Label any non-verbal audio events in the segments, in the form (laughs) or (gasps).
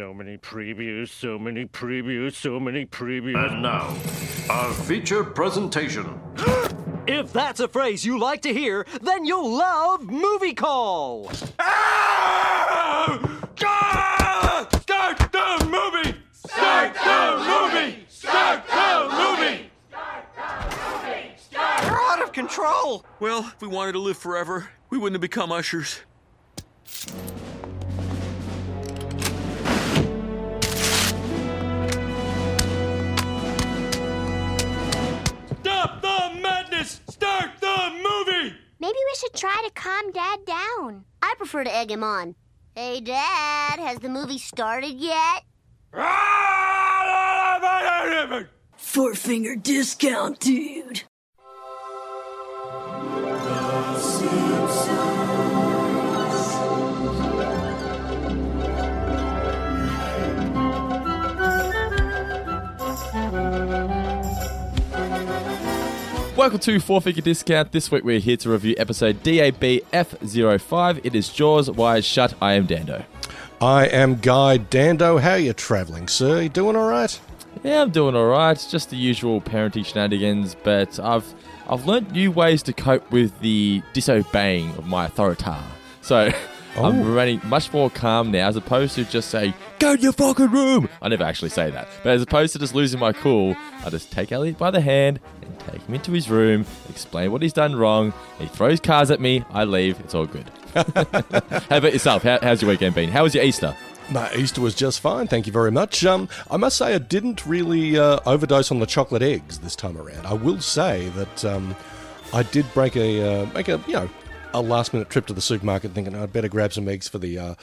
So many previews, so many previews, so many previews. And now, our feature presentation. (gasps) If that's a phrase you like to hear, then you'll love Movie Call. Ah! Start the movie! Start the movie! Start the movie! You're out of control. Well, if we wanted to live forever, we wouldn't have become ushers. Maybe we should try to calm Dad down. I prefer to egg him on. Hey, Dad, has the movie started yet? Four finger discount, dude. Welcome to Four Finger Discount. This week we're here to review episode DAB F05. It is Jaws Wired Shut. I am Dando. I am Guy Dando. How are you travelling, sir? You doing all right? Yeah, I'm doing all right. Just the usual parenting shenanigans, but I've I've learnt new ways to cope with the disobeying of my authority. So (laughs) I'm oh. remaining much more calm now, as opposed to just say "Go to your fucking room." I never actually say that, but as opposed to just losing my cool, I just take Elliot by the hand and take him into his room, explain what he's done wrong. He throws cards at me. I leave. It's all good. (laughs) How about yourself? How, how's your weekend been? How was your Easter? My Easter was just fine, thank you very much. Um, I must say I didn't really uh, overdose on the chocolate eggs this time around. I will say that um, I did break a uh, make a you know a last minute trip to the supermarket, thinking I'd better grab some eggs for the. Uh,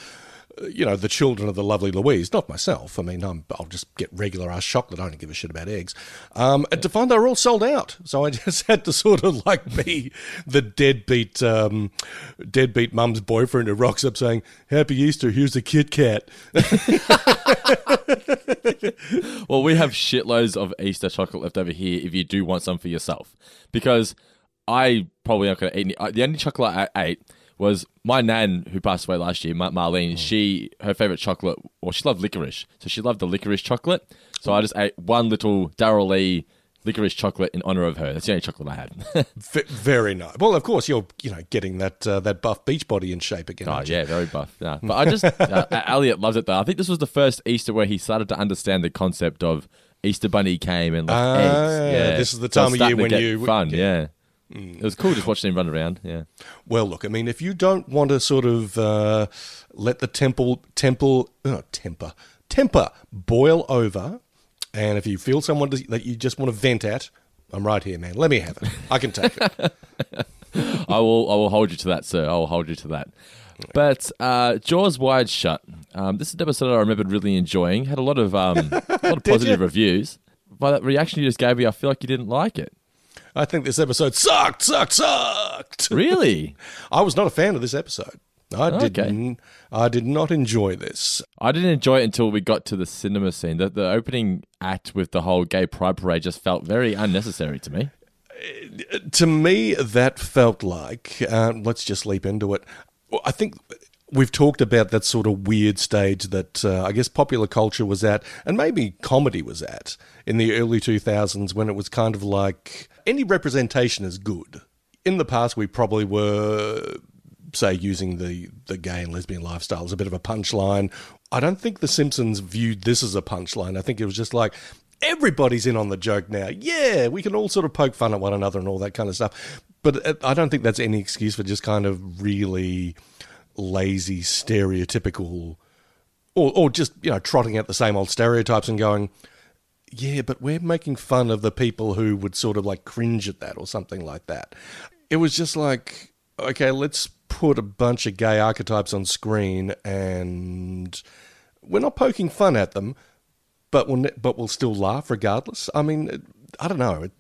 you know the children of the lovely Louise, not myself. I mean, I'm, I'll just get regular ass chocolate. I don't give a shit about eggs. Um, to find they were all sold out, so I (laughs) just had to sort of like be the deadbeat, um, deadbeat mum's boyfriend who rocks up saying, "Happy Easter. Here's a Kit Kat." (laughs) Well, we have shitloads of Easter chocolate left over here if you do want some for yourself. Because I probably aren't going to eat any. The only chocolate I ate was my nan, who passed away last year, Ma- Marlene. She, her favorite chocolate, well, she loved licorice. So she loved the licorice chocolate. So I just ate one little Darrell Lea licorice chocolate in honor of her. That's the only chocolate I had. (laughs) V- very nice. Well, of course, you're you know getting that uh, that buff beach body in shape again. Oh yeah, very buff. Yeah. (laughs) But I just uh, Elliot loves it though. I think this was the first Easter where he started to understand the concept of Easter Bunny came and left Ah, eggs. Yeah, this is the time it's of year when you- fun. yeah. Yeah, it was cool just watching him run around. Yeah, Well, look, I mean, if you don't want to sort of uh, let the temple temple uh, temper temper boil over, and if you feel someone that you just want to vent at, I'm right here, man. Let me have it. I can take it. (laughs) (laughs) I will. I will hold you to that, sir. I will hold you to that. But uh, Jaws Wired Shut. Um, this is an episode I remembered really enjoying. Had a lot of um, a lot of (laughs) positive reviews. By that reaction you just gave me, I feel like you didn't like it. I think this episode sucked, sucked, sucked. (laughs) Really? I was not a fan of this episode. I didn't. I did not enjoy this. I didn't enjoy it until we got to the cinema scene. The, the opening act with the whole gay pride parade just felt very unnecessary to me. to me, that felt like uh, let's just leap into it. I think we've talked about that sort of weird stage that uh, I guess popular culture was at, and maybe comedy was at in the early 2000s when it was kind of like any representation is good. In the past, we probably were, say, using the, the gay and lesbian lifestyle as a bit of a punchline. I don't think The Simpsons viewed this as a punchline. I think it was just like, everybody's in on the joke now. Yeah, we can all sort of poke fun at one another and all that kind of stuff. But uh, I don't think that's any excuse for just kind of really lazy, stereotypical, or, or just, you know, trotting out the same old stereotypes and going, yeah, but we're making fun of the people who would sort of like cringe at that or something like that. It was just like, okay, let's put a bunch of gay archetypes on screen and we're not poking fun at them, but we'll, but we'll still laugh regardless. I mean, I don't know. It,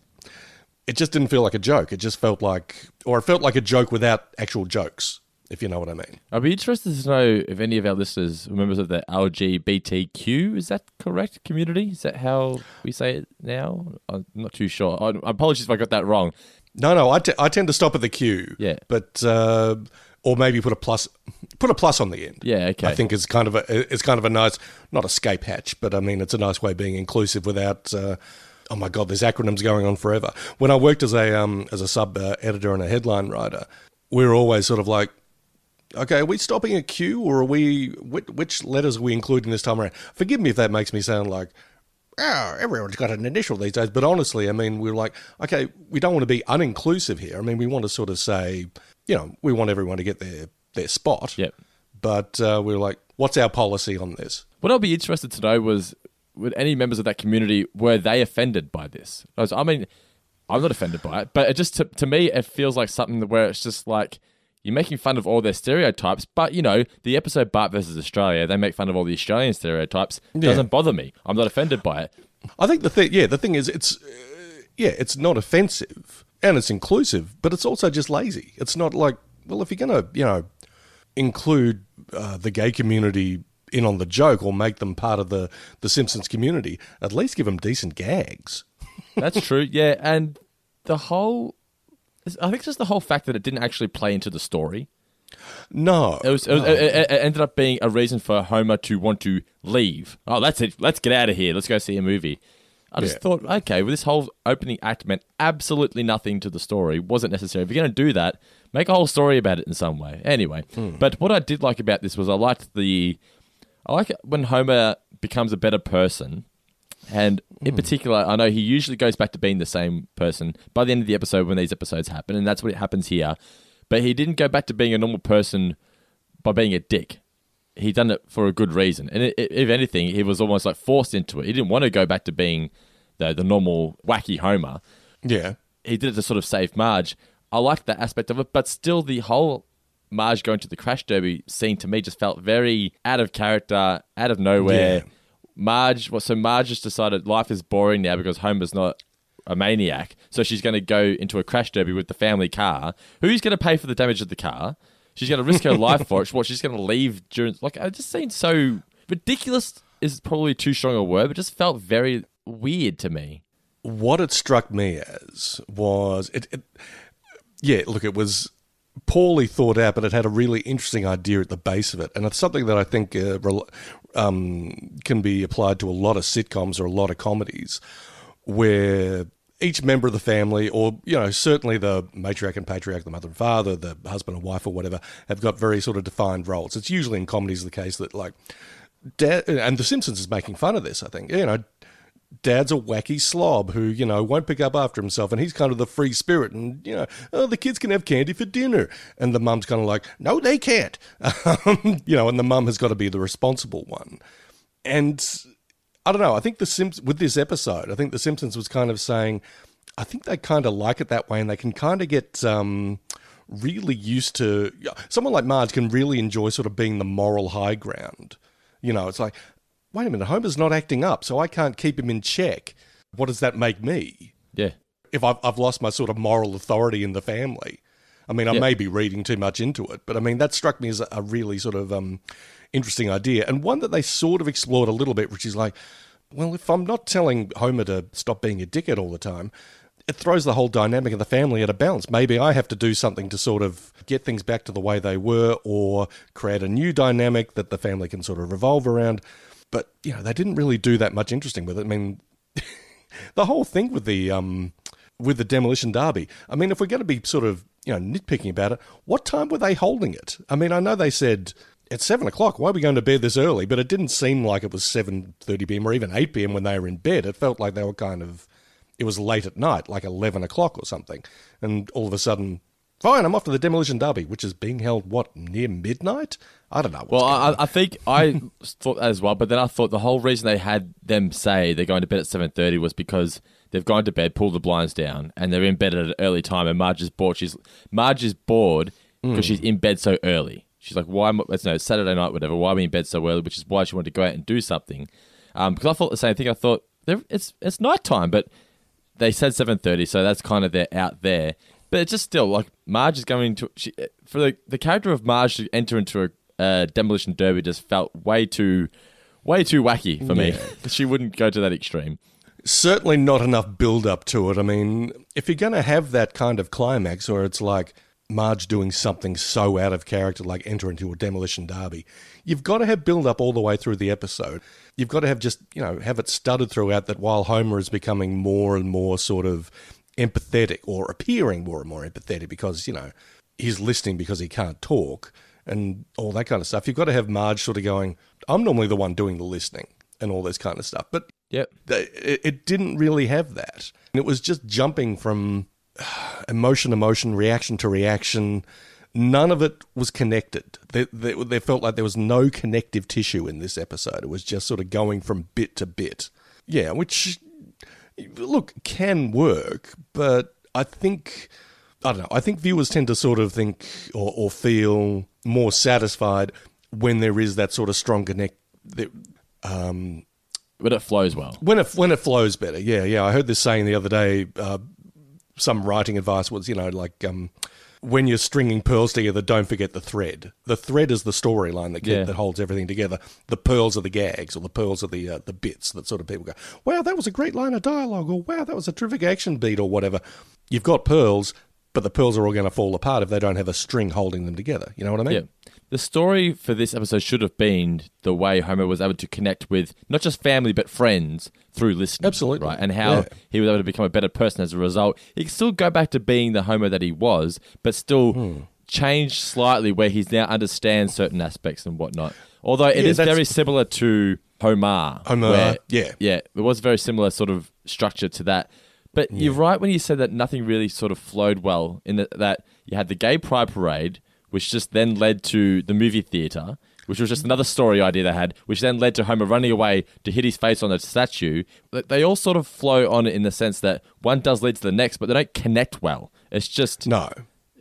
it just didn't feel like a joke. It just felt like, or it felt like a joke without actual jokes, if you know what I mean. I'd be interested to know if any of our listeners are members of the LGBTQ. Is that correct? Community? Is that how we say it now? I'm not too sure. I, I apologize if I got that wrong. No, no, I, I tend to stop at the Q. Yeah. But uh, or maybe put a plus put a plus on the end. Yeah, okay. I think it's kind of a it's kind of a nice not escape hatch, but I mean it's a nice way of being inclusive without. Uh, oh my god, there's acronyms going on forever. When I worked as a um, as a sub uh, editor and a headline writer, we were always sort of like, okay, are we stopping at Q or are we which, which letters are we including this time around? Forgive me if that makes me sound like. Oh, everyone's got an initial these days, but honestly, I mean, we're like, okay, we don't want to be uninclusive here. I mean, we want to sort of say, you know, we want everyone to get their their spot. Yep. But uh, we were like, what's our policy on this? What I'd be interested to know was, would any members of that community were they offended by this? I was- I mean, I'm not offended by it, but it just to, to me it feels like something where it's just like you're making fun of all their stereotypes. But you know, the episode Bart versus Australia, they make fun of all the Australian stereotypes. It Yeah. doesn't bother me. I'm not offended by it. I think the thing, yeah, the thing is, it's uh, yeah, it's not offensive and it's inclusive, but it's also just lazy. It's not like, well, if you're gonna, you know, include uh, the gay community in on the joke or make them part of the the Simpsons community, at least give them decent gags. (laughs) That's true. Yeah, and the whole. I think it's just the whole fact that it didn't actually play into the story. No, It was. It, was, no. it, it- ended up being a reason for Homer to want to leave. Oh, that's it. Let's get out of here. Let's go see a movie. I just Yeah. thought, okay, well, this whole opening act meant absolutely nothing to the story. Wasn't necessary. If you're going to do that, make a whole story about it in some way. Anyway, hmm. but what I did like about this was I liked the. I like it when Homer becomes a better person. And in hmm. particular, I know he usually goes back to being the same person by the end of the episode when these episodes happen, and that's what happens here. But he didn't go back to being a normal person by being a dick. He done it for a good reason, and i i if anything, he was almost like forced into it. He didn't want to go back to being the the normal wacky Homer. yeah, He did it to sort of save Marge. I liked that aspect of it, but still, the whole Marge going to the crash derby scene to me just felt very out of character, out of nowhere. Yeah. Marge, well, so Marge just decided life is boring now because Homer's not a maniac. So she's going to go into a crash derby with the family car. Who's going to pay for the damage of the car? She's going to risk her (laughs) life for it. What? She's going to leave during. Like, it just seemed so ridiculous. Is probably too strong a word, but just felt very weird to me. what it struck me as was it, it yeah look it was poorly thought out but it had a really interesting idea at the base of it. And it's something that i think uh, um, can be applied to a lot of sitcoms or a lot of comedies where each member of the family or you know certainly the matriarch and patriarch the mother and father the husband and wife or whatever have got very sort of defined roles. It's usually in comedies the case that like dad and the simpsons is making fun of this i think. You know dad's a wacky slob who, you know, won't pick up after himself and he's kind of the free spirit and, you know, oh, the kids can have candy for dinner. And the mum's kind of like, no, they can't. (laughs) Um, you know, and the mum has got to be the responsible one. And I don't know, I think the Simps with this episode, I think the Simpsons was kind of saying, I think they kind of like it that way and they can kind of get um, really used to someone like Marge can really enjoy sort of being the moral high ground. You know, it's like, wait a minute, Homer's not acting up, so I can't keep him in check. What does that make me? Yeah. If I've, I've lost my sort of moral authority in the family. I mean, I Yeah. may be reading too much into it, but I mean, that struck me as a, a really sort of um, interesting idea and one that they sort of explored a little bit, which is like, well, if I'm not telling Homer to stop being a dickhead all the time, it throws the whole dynamic of the family at a balance. Maybe I have to do something to sort of get things back to the way they were or create a new dynamic that the family can sort of revolve around. But, you know, they didn't really do that much interesting with it. I mean, (laughs) the whole thing with the um with the demolition derby. I mean, if we're going to be sort of you know nitpicking about it, what time were they holding it? I mean, I know they said at seven o'clock. Why are we going to bed this early? But it didn't seem like it was seven thirty p.m. or even eight p.m. when they were in bed. It felt like they were kind of it was late at night, like eleven o'clock or something. And all of a sudden, fine, I'm off to the demolition derby, which is being held what near midnight. I don't know. Well, I. I think I (laughs) thought as well, but then I thought the whole reason they had them say they're going to bed at seven thirty was because they've gone to bed, pulled the blinds down, and they're in bed at an early time. And Marge is bored. She's Marge is bored because she's in bed so early. She's like, "Why? Am I, it's no it's Saturday night, whatever. Why am I in bed so early?" Which is why she wanted to go out and do something. Um, because I thought the same thing. I thought "They're- it's it's nighttime, but they said seven thirty, so that's kind of they're out there. But it's just still like Marge is going to she, for the the character of Marge to enter into a uh, demolition derby just felt way too way too wacky for me. (laughs) she wouldn't go to that extreme. certainly not enough build up to it. I mean, if you're going to have that kind of climax where it's like, Marge doing something so out of character, like enter into a demolition derby, you've got to have build up all the way through the episode. You've got to have just, you know, have it studded throughout that while Homer is becoming more and more sort of empathetic or appearing more and more empathetic because, you know, he's listening because he can't talk and all that kind of stuff. You've got to have Marge sort of going, I'm normally the one doing the listening and all this kind of stuff. But Yep. it, it didn't really have that. And It was just jumping from (sighs) emotion, to emotion, reaction to reaction. None of it was connected. They, they, they felt like there was no connective tissue in this episode. It was just sort of going from bit to bit. Yeah, which, look, can work, but I think, I don't know, I think viewers tend to sort of think or, or feel more satisfied when there is that sort of strong connect. Um, But it flows well. when it when it flows better. Yeah, yeah. I heard this saying the other day. Uh, some writing advice was, you know, like um, when you're stringing pearls together, don't forget the thread. The thread is the storyline that Yeah. that holds everything together. The pearls are the gags, or the pearls are the uh, the bits that sort of people go, "Wow, that was a great line of dialogue," or "Wow, that was a terrific action beat," or whatever. You've got pearls, but the pearls are all going to fall apart if they don't have a string holding them together. You know what I mean? Yeah. The story for this episode should have been the way Homer was able to connect with not just family but friends through listening. Absolutely. Right. And how Yeah. he was able to become a better person as a result. He can still go back to being the Homer that he was, but still Hmm. change slightly where he's now understands certain aspects and whatnot. Although it Yeah, is very similar to Homer. Homer, where- yeah. Yeah. It was very similar sort of structure to that. But you're right when you said that nothing really sort of flowed well in that, that you had the gay pride parade, which just then led to the movie theater, which was just another story idea they had, which then led to Homer running away to hit his face on a statue. They all sort of flow on it in the sense that one does lead to the next, but they don't connect well. It's just No.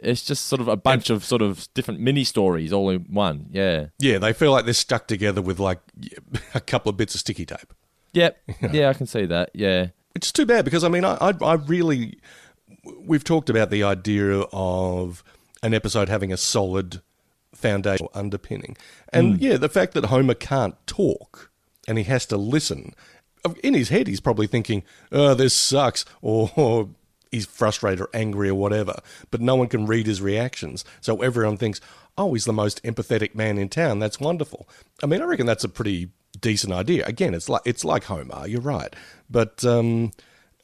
it's just sort of a bunch of sort of different mini stories all in one. Yeah. Yeah, they feel like they're stuck together with like (laughs) a couple of bits of sticky tape. Yep. (laughs) Yeah, I can see that. Yeah. Which is too bad because I mean, I, I, I really, we've talked about the idea of an episode having a solid foundation or underpinning, and hmm. yeah, the fact that Homer can't talk and he has to listen. In his head, he's probably thinking, "Oh, this sucks," or, (laughs) or he's frustrated or angry or whatever. But no one can read his reactions, so everyone thinks, "Oh, he's the most empathetic man in town. That's wonderful." I mean, I reckon that's a pretty decent idea. Again, it's like it's like Homer. You're right, but um,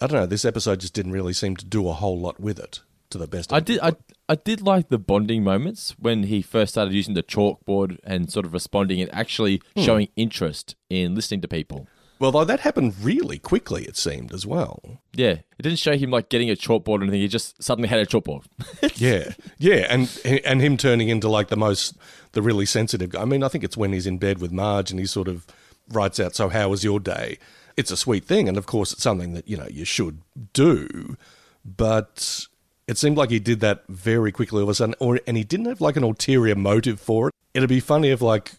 I don't know. This episode just didn't really seem to do a whole lot with it. To the best, of I did. I, I did like the bonding moments when he first started using the chalkboard and sort of responding and actually Hmm. showing interest in listening to people. Well, though that happened really quickly, it seemed as well. Yeah, it didn't show him like getting a chalkboard or anything. He just suddenly had a chalkboard. (laughs) yeah, yeah, and and him turning into like the most, the really sensitive guy. I mean, I think it's when he's in bed with Marge and he's sort of writes out, "So how was your day?" It's a sweet thing, and of course, it's something that you know you should do, but it seemed like he did that very quickly all of a sudden, or and he didn't have like an ulterior motive for it. It'd be funny if like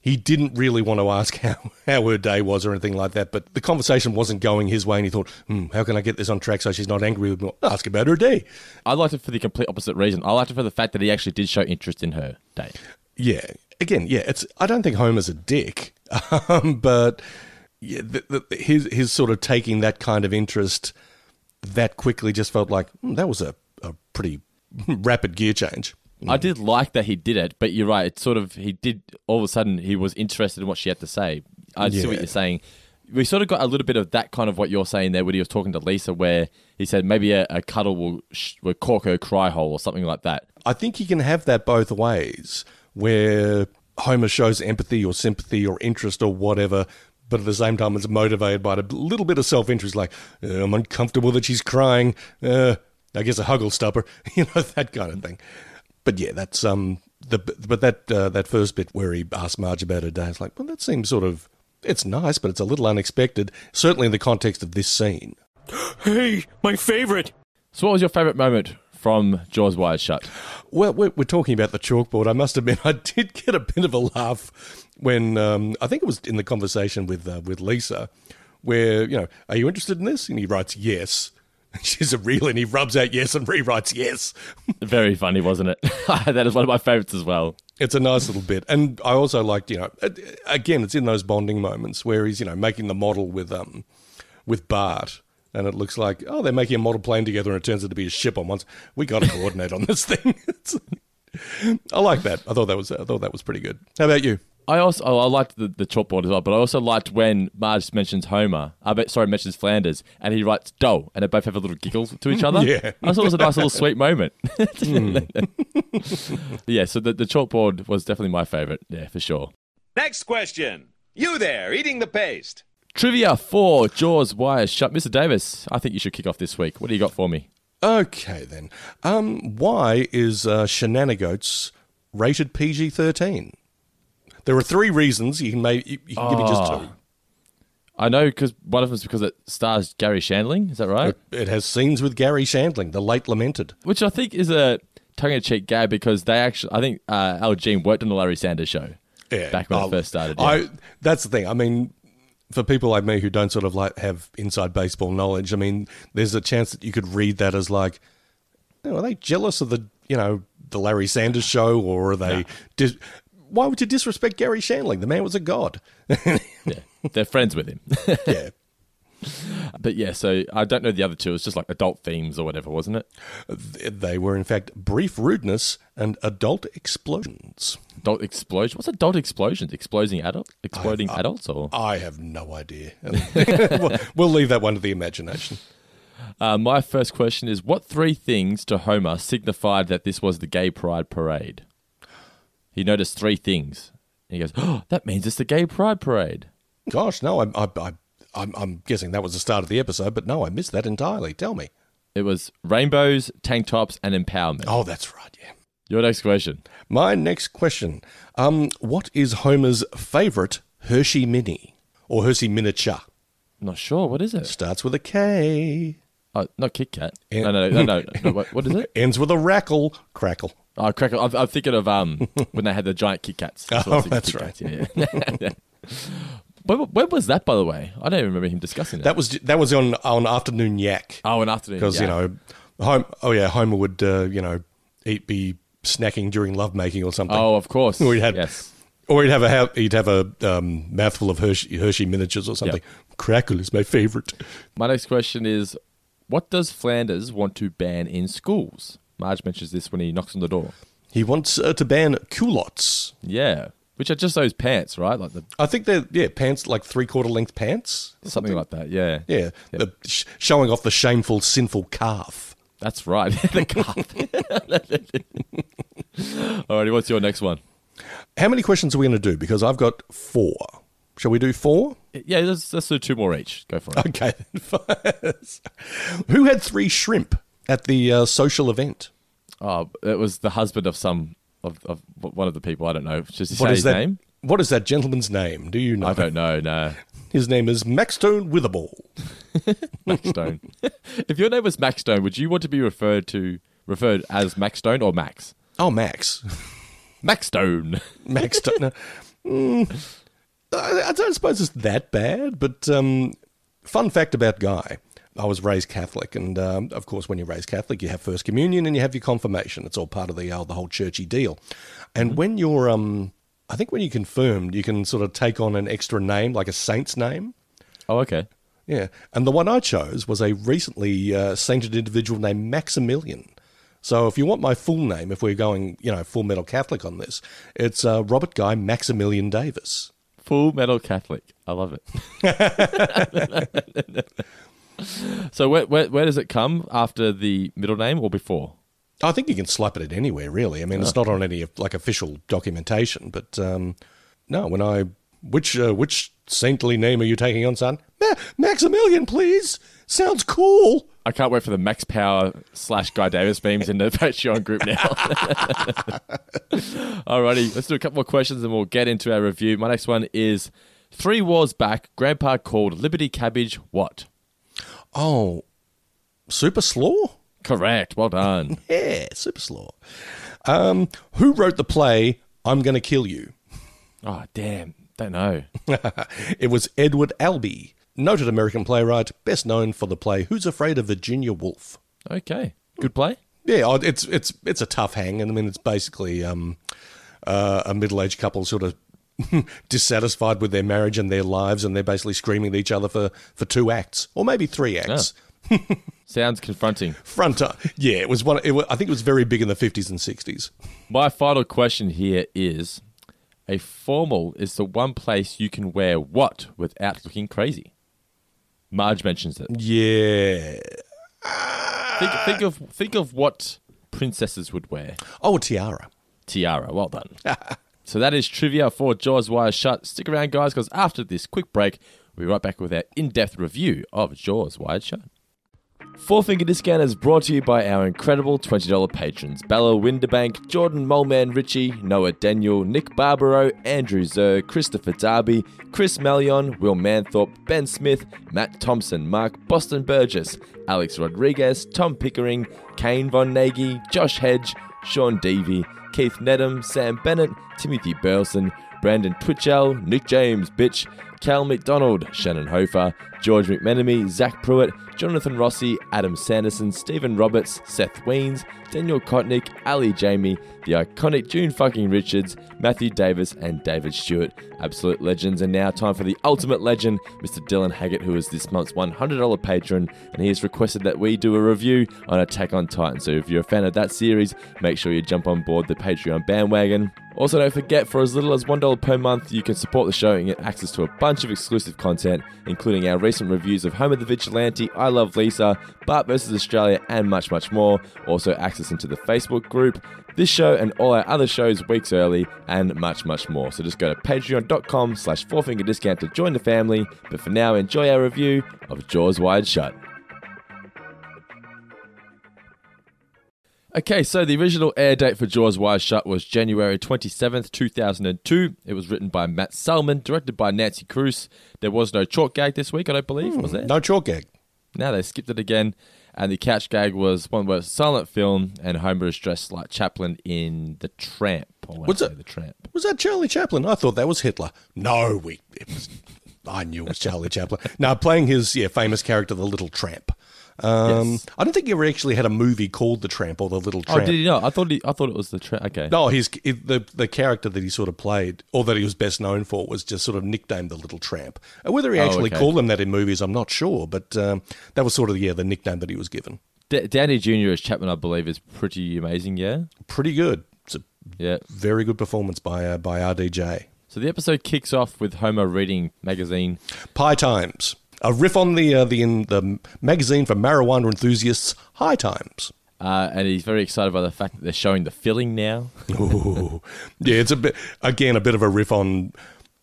he didn't really want to ask (laughs) how, how her day was or anything like that, but the conversation wasn't going his way, and he thought, hmm, how can I get this on track so she's not angry with me? Ask about her day. I liked it for the complete opposite reason. I liked it for the fact that he actually did show interest in her day. Yeah. Again, yeah, it's. I don't think Homer's a dick, (laughs) um, but yeah, the, the, his his sort of taking that kind of interest that quickly just felt like hmm, that was a, a pretty (laughs) rapid gear change. I did like that he did it, but you're right. It's sort of he did all of a sudden he was interested in what she had to say. I see what you're saying. We sort of got a little bit of that kind of what you're saying there when he was talking to Lisa, where he said maybe a, a cuddle will, sh- will cork her cry hole or something like that. I think he can have that both ways, where Homer shows empathy or sympathy or interest or whatever, but at the same time it's motivated by a little bit of self interest, like "Uh, I'm uncomfortable that she's crying. Uh, I guess a hug will stop her, (laughs) you know that kind of thing. But yeah, that's um the but that uh, that first bit where he asked Marge about her day, it's like, well, that seems sort of it's nice, but it's a little unexpected, certainly in the context of this scene. (gasps) Hey, my favorite. So, what was your favourite moment from Jaws Wired Shut? Well, we're, we're talking about the chalkboard. I must admit, (laughs) I did get a bit of a laugh when um, I think it was in the conversation with uh, with Lisa, where you know, are you interested in this? And he writes yes. (laughs) She's a real, and he rubs out yes and (laughs) rewrites yes. Very funny, wasn't it? that is one of my favourites as well. It's a nice little bit, and I also liked, you know, again, it's in those bonding moments where he's, you know, making the model with um, with Bart, and it looks like oh they're making a model plane together, and it turns out to be a ship on once. We got to coordinate on this thing. (laughs) I like that. I thought that was I thought that was pretty good. How about you? I also oh, I liked the, the chalkboard as well, but I also liked when Marge mentions Homer. Uh, I bet, sorry, mentions Flanders, and he writes "dough," and they both have a little giggle to each other. (laughs) Yeah. I thought it was a nice little (laughs) sweet moment. Hmm. yeah, so the, the chalkboard was definitely my favorite. Yeah, for sure. Next question. You there, eating the paste. Trivia for Jaws Wired Shut. Mr. Davis, I think you should kick off this week. What do you got for me? Okay then. Um, why is uh, Shenanigoats rated PG thirteen? There are three reasons. You can make you, you can give me just Oh. two. I know because one of them is because it stars Garry Shandling. Is that right? It, it has scenes with Garry Shandling, the late lamented. Which I think is a tongue-in-cheek gag because they actually, I think uh, Al Jean worked on the Larry Sanders Show. Yeah, back when Oh, it first started. Yeah. I that's the thing. I mean, for people like me who don't sort of like have inside baseball knowledge, I mean, there's a chance that you could read that as like, know, are they jealous of the you know the Larry Sanders show, or are they? Dis- why would you disrespect Garry Shandling? The man was a god. (laughs) yeah, they're friends with him. yeah. (laughs) But yeah, so I don't know the other two. It's just like adult themes or whatever, wasn't it? They were in fact brief rudeness and adult explosions. Adult explosion. What's adult explosions? Exploding adult, exploding I- adults, or I have no idea. (laughs) we'll, we'll leave that one to the imagination. Uh, my first question is: What three things to Homer signified that this was the Gay Pride Parade? He noticed three things. And he goes, "Oh, that means it's the Gay Pride Parade." Gosh, no, I, I, I, I'm, I'm guessing that was the start of the episode, but no, I missed that entirely. Tell me. It was rainbows, tank tops, and empowerment. Oh, that's right. Yeah. Your next question. My next question: um, What is Homer's favorite Hershey Mini or Hershey miniature? Not sure. What is it? Starts with a K. Oh, not Kit Kat. En- No, no, no, no. (laughs) no, what, what is it? Ends with a rackle. Crackle. Oh, crackle. I'm, I'm thinking of um (laughs) when they had the giant Kit Kats. That's Oh, that's Kit right. Kats, Yeah, (laughs) yeah. When, when was that, by the way? I don't even remember him discussing it. That was that was on on afternoon yak. oh, an afternoon. because you know, home. Oh yeah, Homer would uh, you know eat be snacking during lovemaking or something. Oh, of course. (laughs) Or he'd had, yes. or he'd have a he'd have a um, mouthful of Hershey, Hershey miniatures or something. Crackle is my favorite. My next question is: What does Flanders want to ban in schools? Marge mentions this when he knocks on the door. He wants uh, to ban culottes. Yeah, which are just those pants, right? Like the I think they're yeah pants like three quarter length pants. or something like that. Yeah, Yeah, the, sh- showing off the shameful, sinful calf. that's right. (laughs) the calf. (laughs) Alrighty, what's your next one? How many questions are we going to do? Because I've got four. Shall we do four? Yeah, let's, let's do two more each. Go for it. Okay. (laughs) Who had three shrimp at the uh, social event? Oh, it was the husband of some of, of one of the people. I don't know. Just What say is his that? name. What is that gentleman's name? Do you know? I don't know. No, (laughs) His name is Maxtone Witherball. (laughs) Max Stone. (laughs) if your name was Max Stone, would you want to be referred to referred as Max Stone or Max? Oh, Max. Max Stone. Max Stone. no. Mm, I, I don't suppose it's that bad, but um, fun fact about Guy. I was raised Catholic, and um, of course, when you're raised Catholic, you have First Communion and you have your confirmation. It's all part of the uh, the whole churchy deal. And when you're, um, I think when you're confirmed, you can sort of take on an extra name, like a saint's name. Oh, okay. Yeah, and the one I chose was a recently uh, sainted individual named Maximilian. So if you want my full name, if we're going, you know, full metal Catholic on this, it's uh, Robert Guy Maximilian Davis. Full Metal Catholic. I love it. (laughs) (laughs) so where, where where does it come after the middle name or before? I think you can slap it at anywhere, really. I mean, it's not on any like official documentation, but um, no. When I which uh, which saintly name are you taking on, son? Ma- Maximilian, please. Sounds cool. I can't wait for the Max Power slash Guy Davis memes in the (laughs) Patreon group now. (laughs) Alrighty, let's do a couple more questions and we'll get into our review. My next one is three wars back. Grandpa called Liberty Cabbage what? Oh, Super Slaw. Correct. Well done. (laughs) Yeah, Super Slaw. Um, who wrote the play I'm Gonna Kill You? oh damn, don't know. (laughs) it was Edward Albee, noted American playwright, best known for the play Who's Afraid of Virginia Woolf. Okay, good play. Yeah, it's it's it's a tough hang, and I mean it's basically um, uh, a middle-aged couple sort of (laughs) dissatisfied with their marriage and their lives, and they're basically screaming at each other for, for two acts or maybe three acts. (laughs) Sounds confronting. Front, uh, yeah, it was one. It was, I think it was very big in the fifties and sixties. My final question here is a formal is the one place you can wear what without looking crazy? Marge mentions it. Yeah. Think, think of think of what princesses would wear. Oh, a tiara. Tiara. Well done. (laughs) so that is trivia for Jaws Wired Shut. Stick around, guys, because after this quick break, we'll be right back with our in-depth review of Jaws Wired Shut. Four Finger Discount is brought to you by our incredible $20 patrons Bella Winderbank, Jordan Molman Ritchie, Noah Daniel, Nick Barbaro, Andrew Zer, Christopher Darby, Chris Melion, Will Manthorpe, Ben Smith, Matt Thompson, Mark Boston Burgess, Alex Rodriguez, Tom Pickering, Kane Von Nagy, Josh Hedge, Sean Davey, Keith Nedham, Sam Bennett, Timothy Burleson, Brandon Twitchell, Nick James, Bitch, Cal McDonald, Shannon Hofer, George McMenemy, Zach Pruitt, Jonathan Rossi, Adam Sanderson, Stephen Roberts, Seth Weens, Daniel Kotnick, Ali Jamie, the iconic June fucking Richards, Matthew Davis, and David Stewart. Absolute legends. And now time for the ultimate legend, Mr. Dylan Haggett, who is this month's $100 patron, and he has requested that we do a review on Attack on Titan. So if you're a fan of that series, make sure you jump on board the Patreon bandwagon. Also, don't forget, for as little as $1 per month, you can support the show and get access to a bunch of exclusive content, including our recent reviews of Home of the Vigilante, I Love Lisa, Bart vs. Australia, and much, much more. Also, access into the Facebook group, this show and all our other shows weeks early, and much, much more. So just go to patreon.com slash fourfingerdiscount to join the family. But for now, enjoy our review of Jaws Wired Shut. Okay, so the original air date for Jaws Wired Shut was January 27th, 2002. It was written by Matt Selman, directed by Nancy Kruse. There was no chalk gag this week, I don't believe, was hmm, there? No chalk gag. Now they skipped it again. And the couch gag was one word silent film, and Homer is dressed like Chaplin in The Tramp. What's it? The Tramp. Was that Charlie Chaplin? I thought that was Hitler. No, we. It was. I knew it was Charlie Chaplin. Now playing his yeah famous character, the Little Tramp. Um, Yes. I don't think he ever actually had a movie called The Tramp or The Little Oh, Tramp. did he not? I thought he, I thought it was the Tramp. Okay. No, his the the character that he sort of played, or that he was best known for, was just sort of nicknamed the Little Tramp. Whether he Oh, actually okay. called him that in movies, I'm not sure, but um, that was sort of yeah the nickname that he was given. D- Downey Jr. as Chapman, I believe, is pretty amazing, yeah? Pretty good. It's a Yeah. very good performance by uh, by RDJ. So the episode kicks off with Homer reading magazine. Pie Times, a riff on the uh, the in the magazine for marijuana enthusiasts. High Times. Uh, and he's very excited by the fact that they're showing the filling now. (laughs) Ooh. yeah, it's a bit again a bit of a riff on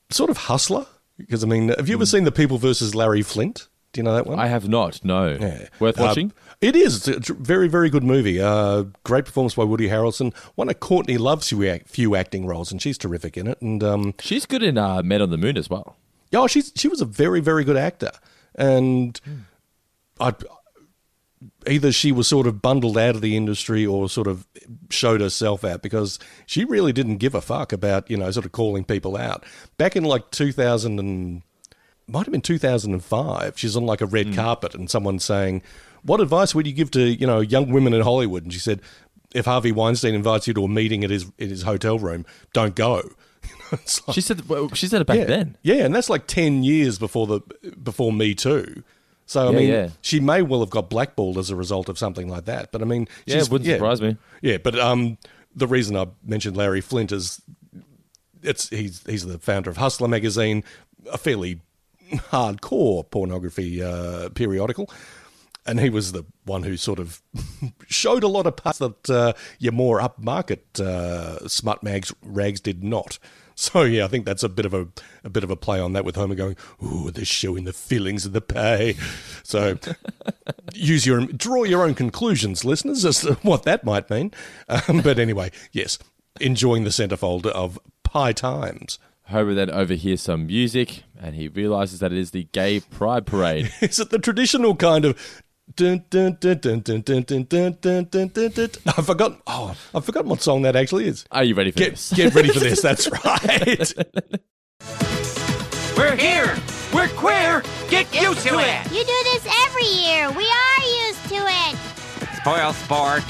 sort of Hustler. Because I mean, have you ever seen the People versus Larry Flynt? Do you know that one? I have not, no. Yeah. Worth Uh, watching? it is. It's a very, very good movie. Uh, great performance by Woody Harrelson. One of Courtney Love's few, act- few acting roles, and she's terrific in it. And um, She's good in uh, Men on the Moon as well. Yeah, she's she was a very, very good actor. And hmm. I either she was sort of bundled out of the industry or sort of showed herself out because she really didn't give a fuck about you know sort of calling people out. Back in like two thousand and might have been 2005. She's on like a red hmm. carpet, and someone's saying, "What advice would you give to you know young women in Hollywood?" And she said, "If Harvey Weinstein invites you to a meeting at his at his hotel room, don't go." (laughs) Like- She said well, she said it back yeah. then. Yeah, and that's like ten years before the before Me Too. So I Yeah, mean, yeah. she may well have got blackballed as a result of something like that. But I mean, Yeah, it wouldn't surprise me. Yeah, but um, the reason I mentioned Larry Flynt is it's he's he's the founder of Hustler magazine, a fairly hardcore pornography uh, periodical. And he was the one who sort of (laughs) showed a lot of parts that uh, your more upmarket uh, smut mags rags did not. (laughs) So yeah, I think that's a bit of a a bit of a play on that with Homer going, "Ooh, they're showing the feelings of the pay." So (laughs) use your draw your own conclusions, listeners, as to what that might mean. Um, but anyway, yes, enjoying the centerfold of Pie Times. Homer then overhears some music and he realizes that it is the gay pride parade. (laughs) Is it the traditional kind of? Dun, dun, dun, dun, dun, dun, dun, dun, dun, dun, dun, dun. I forgot. Oh, I've forgotten what song that actually is. Are you ready for Get this? get ready for this. That's right. We're here. We're queer. Get used to it. You do this every year. We are used to it. Spoil sport.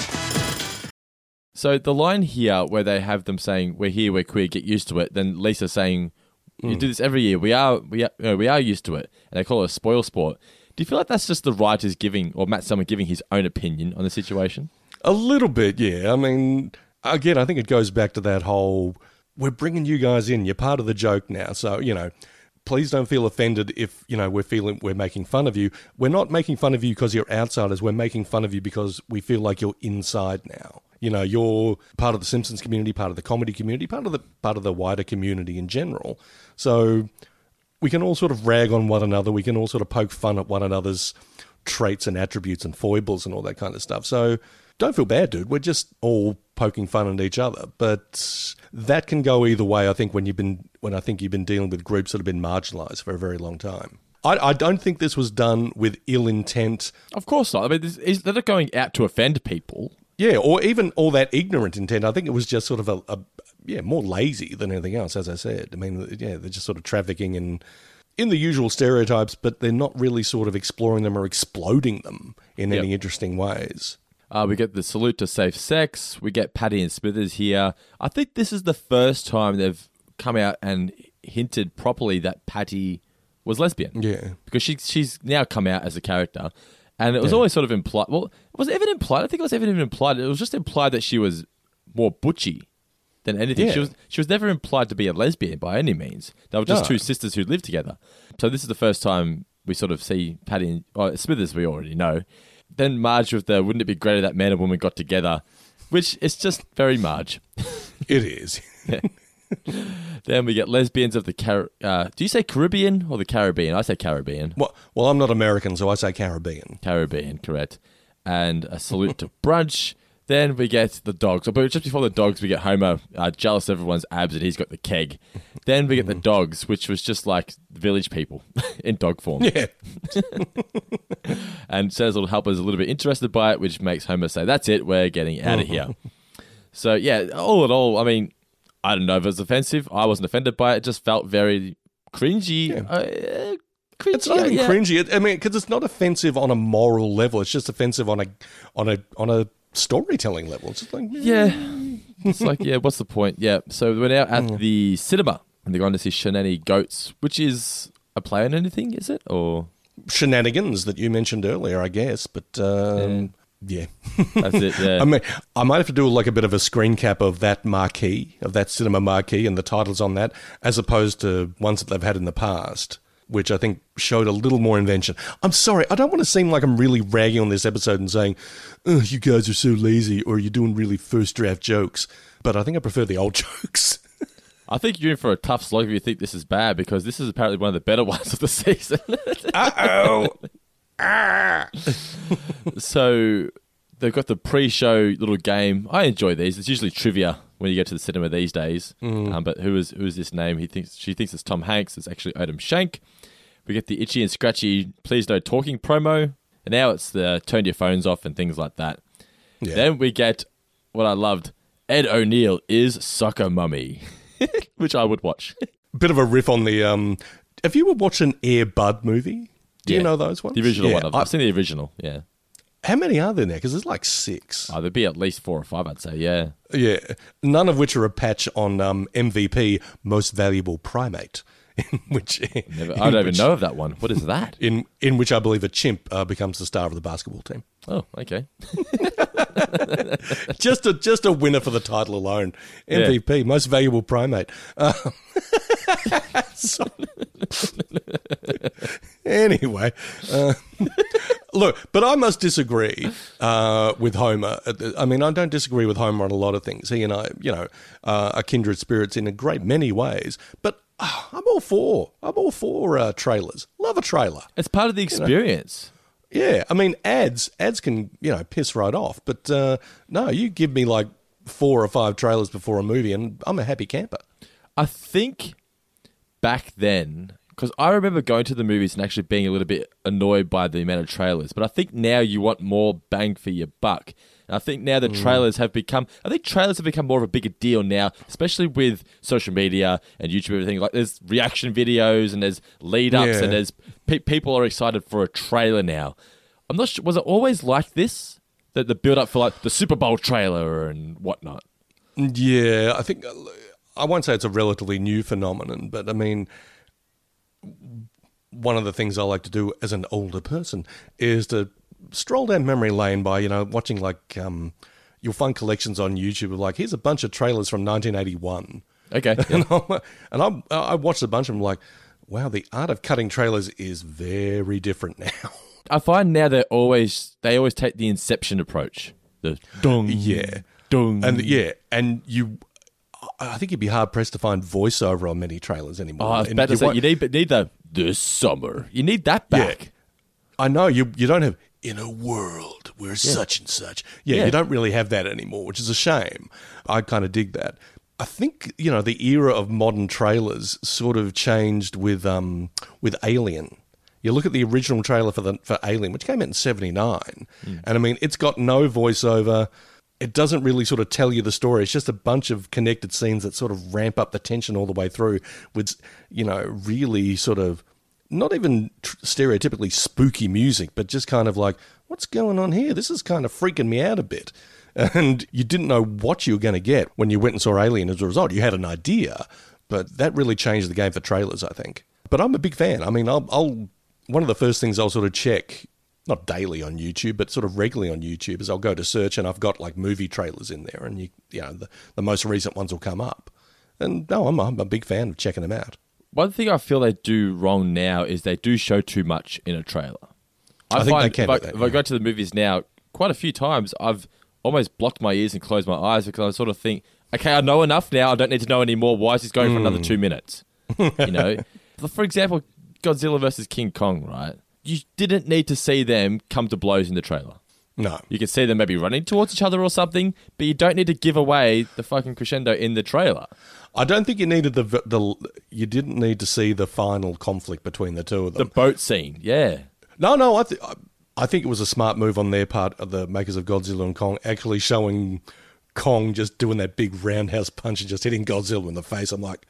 So the line here where they have them saying "We're here, we're queer, get used to it," then Lisa saying, "You do this every year. We are, we are, uh, we are used to it," and they call it a spoil sport. Do you feel like that's just the writers giving, or Matt Selman giving his own opinion on the situation? A little bit, yeah. I mean, again, I think it goes back to that whole we're bringing you guys in. You're part of the joke now. So, you know, please don't feel offended if, you know, we're feeling we're making fun of you. We're not making fun of you because you're outsiders. We're making fun of you because we feel like you're inside now. You know, you're part of the Simpsons community, part of the comedy community, part of the part of the wider community in general. So we can all sort of rag on one another. We can all sort of poke fun at one another's traits and attributes and foibles and all that kind of stuff. So don't feel bad, dude. We're just all poking fun at each other. But that can go either way. I think when you've been when I think you've been dealing with groups that have been marginalised for a very long time. I, I don't think this was done with ill intent. Of course not. I mean, this, is, they're not going out to offend people. Yeah, or even all that ignorant intent. I think it was just sort of a, a yeah more lazy than anything else. As I said, I mean, yeah, they're just sort of trafficking in in the usual stereotypes, but they're not really sort of exploring them or exploding them in Yep. any interesting ways. Uh, we get the salute to safe sex. We get Patty and Smithers here. I think this is the first time they've come out and hinted properly that Patty was lesbian. Yeah. Because she, she's now come out as a character. And it was Yeah. always sort of implied. Well, was it ever implied? I think it was ever even implied. It was just implied that she was more butchy than anything. She was she was never implied to be a lesbian by any means. They were just No. two sisters who lived together. So this is the first time we sort of see Patty and oh, Smithers. We already know. Then Marge with the "Wouldn't it be great if that man and woman got together," which is just very Marge. It is. (laughs) Then we get lesbians of the Car. Uh, do you say Caribbean or the Caribbean? I say Caribbean. Well, well, I'm not American, so I say Caribbean. Caribbean, correct. And a salute to brunch. Then we get the dogs. But just before the dogs, we get Homer uh, jealous of everyone's abs and he's got the keg. (laughs) Then we get the dogs, which was just like village people (laughs) in dog form. Yeah. (laughs) and says it'll help us a little bit interested by it, which makes Homer say, "That's it, we're getting out of here." so yeah, all in all, I mean, I don't know if it was offensive. I wasn't offended by it. It just felt very cringy. Uh, cringy. It's not even yeah. cringy. I mean, because it's not offensive on a moral level. It's just offensive on a on a on a storytelling level. It's just like Yeah. It's like, yeah, what's the point? Yeah. So we're now at the cinema and they're going to see Shenanigans Goats, which is a play on anything, is it? Or shenanigans that you mentioned earlier, I guess. But um, yeah, that's it, yeah. (laughs) I mean, I might have to do like a bit of a screen cap of that marquee, of that cinema marquee, and the titles on that, as opposed to ones that they've had in the past. Which I think showed a little more invention. I'm sorry, I don't want to seem like I'm really ragging on this episode and saying, you guys are so lazy or you're doing really first draft jokes. But I think I prefer the old (laughs) jokes. I think you're in for a tough slog if you think this is bad because this is apparently one of the better (laughs) ones of the season. Uh oh. (laughs) so they've got the pre-show little game. I enjoy these. It's usually trivia when you get to the cinema these days. Mm. Um, but who is who is this name? He thinks she thinks it's Tom Hanks. It's actually Adam Shank. We get the itchy and scratchy please no talking promo. And now it's the turn your phones off and things like that. Then we get what I loved. Ed O'Neill is soccer mummy, (laughs) which I would watch. Bit of a riff on the. Um, have you ever watched an Air Bud movie? Do you know those ones? The original Yeah, one. I've, I've seen the original. Yeah. How many are there now? Because there's like six. Oh, there'd be at least four or five, I'd say. Yeah. Yeah, none of which are a patch on um, MVP, Most Valuable Primate, in which Never, in I don't even know of that one. What is that? In in which I believe a chimp uh, becomes the star of the basketball team. Oh, okay. (laughs) just a just a winner for the title alone. Yeah. MVP, Most Valuable Primate. Uh, (laughs) so- (laughs) anyway, uh, look, but I must disagree uh, with Homer. I mean, I don't disagree with Homer on a lot of things. He and I, you know, uh, are kindred spirits in a great many ways. But uh, I'm all for I'm all for uh, trailers. Love a trailer. It's part of the experience. Yeah, I mean ads ads can you know piss right off, but uh, no, you give me like four or five trailers before a movie, and I'm a happy camper. I think back then, because I remember going to the movies and actually being a little bit annoyed by the amount of trailers. But I think now you want more bang for your buck. And I think now the Mm. trailers have become, I think trailers have become more of a bigger deal now, especially with social media and YouTube and everything. Like there's reaction videos and there's lead ups Yeah. and there's pe- people are excited for a trailer now. I'm not sure, was it always like this? That the build up for like the Super Bowl trailer and whatnot? Yeah, I think I won't say it's a relatively new phenomenon, but I mean, one of the things I like to do as an older person is to stroll down memory lane by you know watching like um, you'll find collections on YouTube of like here's a bunch of trailers from 1981. Okay. (laughs) and, I, and I, I watched a bunch of them like, wow, the art of cutting trailers is very different now. (laughs) I find now they always they always take the Inception approach. The dong, yeah, dong, and yeah, and you. I think you'd be hard pressed to find voiceover on many trailers anymore. Oh, I was about to you say you need need the this summer. You need that back. I know you. You don't have in a world where such and such. Yeah, Yeah. you don't really have that anymore, which is a shame. I kind of dig that. I think you know the era of modern trailers sort of changed with um with Alien. You look at the original trailer for the for Alien, which came out in '79, and I mean it's got no voiceover. It doesn't really sort of tell you the story. It's just a bunch of connected scenes that sort of ramp up the tension all the way through, with you know really sort of not even stereotypically spooky music, but just kind of like, what's going on here? This is kind of freaking me out a bit. (laughs) And you didn't know what you were going to get when you went and saw Alien as a result. You had an idea, but that really changed the game for trailers, I think. But I'm a big fan. I mean, I'll, I'll one of the first things I'll sort of check, not daily on YouTube, but sort of regularly on YouTube, is I'll go to search and I've got like movie trailers in there, and you, you know, the, the most recent ones will come up. And no, I'm, I'm a big fan of checking them out. One thing I feel they do wrong now is they do show too much in a trailer. I think they can if, I, that, if I go to the movies now, quite a few times I've almost blocked my ears and closed my eyes because I sort of think, okay, I know enough now. I don't need to know anymore. Why is this going for another Hmm. two minutes? you know, (laughs) for example, Godzilla versus King Kong, right? You didn't need to see them come to blows in the trailer. No. You can see them maybe running towards each other or something, but you don't need to give away the fucking crescendo in the trailer. I don't think you needed the the you didn't need to see the final conflict between the two of them. The boat scene, yeah. no, no, I th- I think it was a smart move on their part of the makers of Godzilla and Kong actually showing Kong just doing that big roundhouse punch and just hitting Godzilla in the face. I'm like,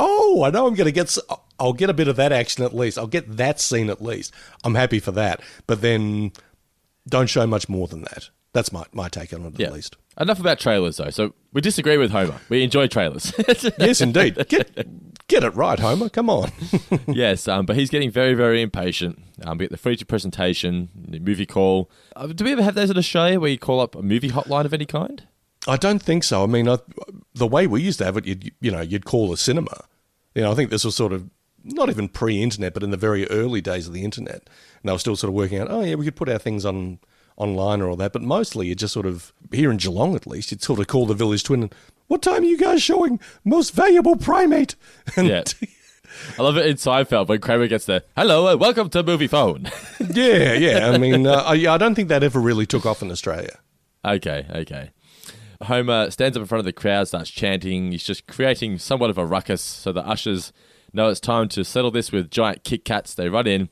oh, I know I'm going to get. I'll get a bit of that action at least. I'll get that scene at least. I'm happy for that. But then, don't show much more than that. That's my my take on it Yeah. at least. Enough about trailers, though. So we disagree with Homer. We enjoy trailers. (laughs) Yes, indeed. Get get it right, Homer. Come on. (laughs) yes, um, but he's getting very, very impatient. Um, we get the feature presentation, the movie call. Uh, do we ever have those at a show where you call up a movie hotline of any kind? I don't think so. I mean, I, the way we used to have it, you'd you know you'd call a cinema. You know, I think this was sort of not even pre-internet, but in the very early days of the internet, and they were still sort of working out. Oh yeah, we could put our things on online or all that. But mostly, you just sort of here in Geelong, at least, you'd sort of call the village twin. And, what time are you guys showing most valuable primate? (laughs) And Yeah. I love it in Seinfeld when Kramer gets there. Hello, uh, welcome to Moviefone. (laughs) yeah, yeah. I mean, uh, (laughs) I, I don't think that ever really took off in Australia. okay, okay. Homer stands up in front of the crowd, starts chanting. He's just creating somewhat of a ruckus so the ushers know it's time to settle this with giant Kit Kats. They run in,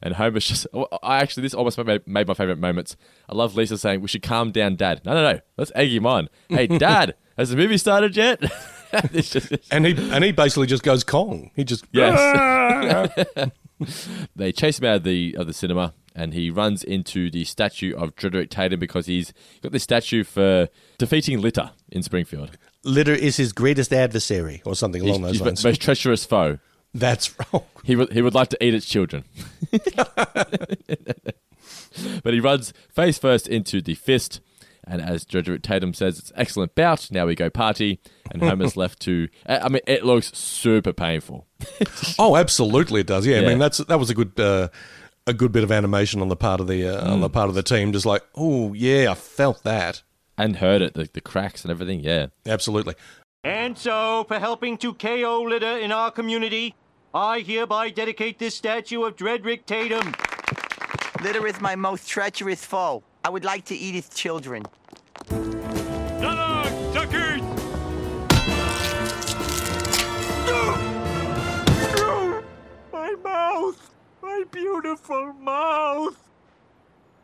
and Homer's (laughs) just. Oh, I actually, this almost made, made my favorite moments. I love Lisa saying, We should calm down, Dad. No, no, no. Let's egg him on. Hey, (laughs) Dad, has the movie started yet? (laughs) it's just, And he and he basically just goes Kong. He just Yes. Ah! (laughs) they chase him out of the of the cinema, and he runs into the statue of Drederick Tatum because he's got this statue for defeating litter in Springfield. litter is his greatest adversary, or something along those his lines. most treacherous foe. That's wrong. (laughs) He would he would like to eat its children. (laughs) but he runs face first into the fist. And as Drederick Tatum says, it's excellent bout. Now we go party. And Homer's (laughs) left to. I I mean, it looks super painful. (laughs) Oh, absolutely, it does. Yeah, I mean that's that was a good uh, a good bit of animation on the part of the uh, on Mm. the part of the team. Just like, oh yeah, I felt that. And heard it, the, the cracks and everything. Yeah. Absolutely. And so, for helping to KO litter in our community, I hereby dedicate this statue of Drederick Tatum. Litter is my most treacherous foe. I would like to eat his children. My mouth! My beautiful mouth!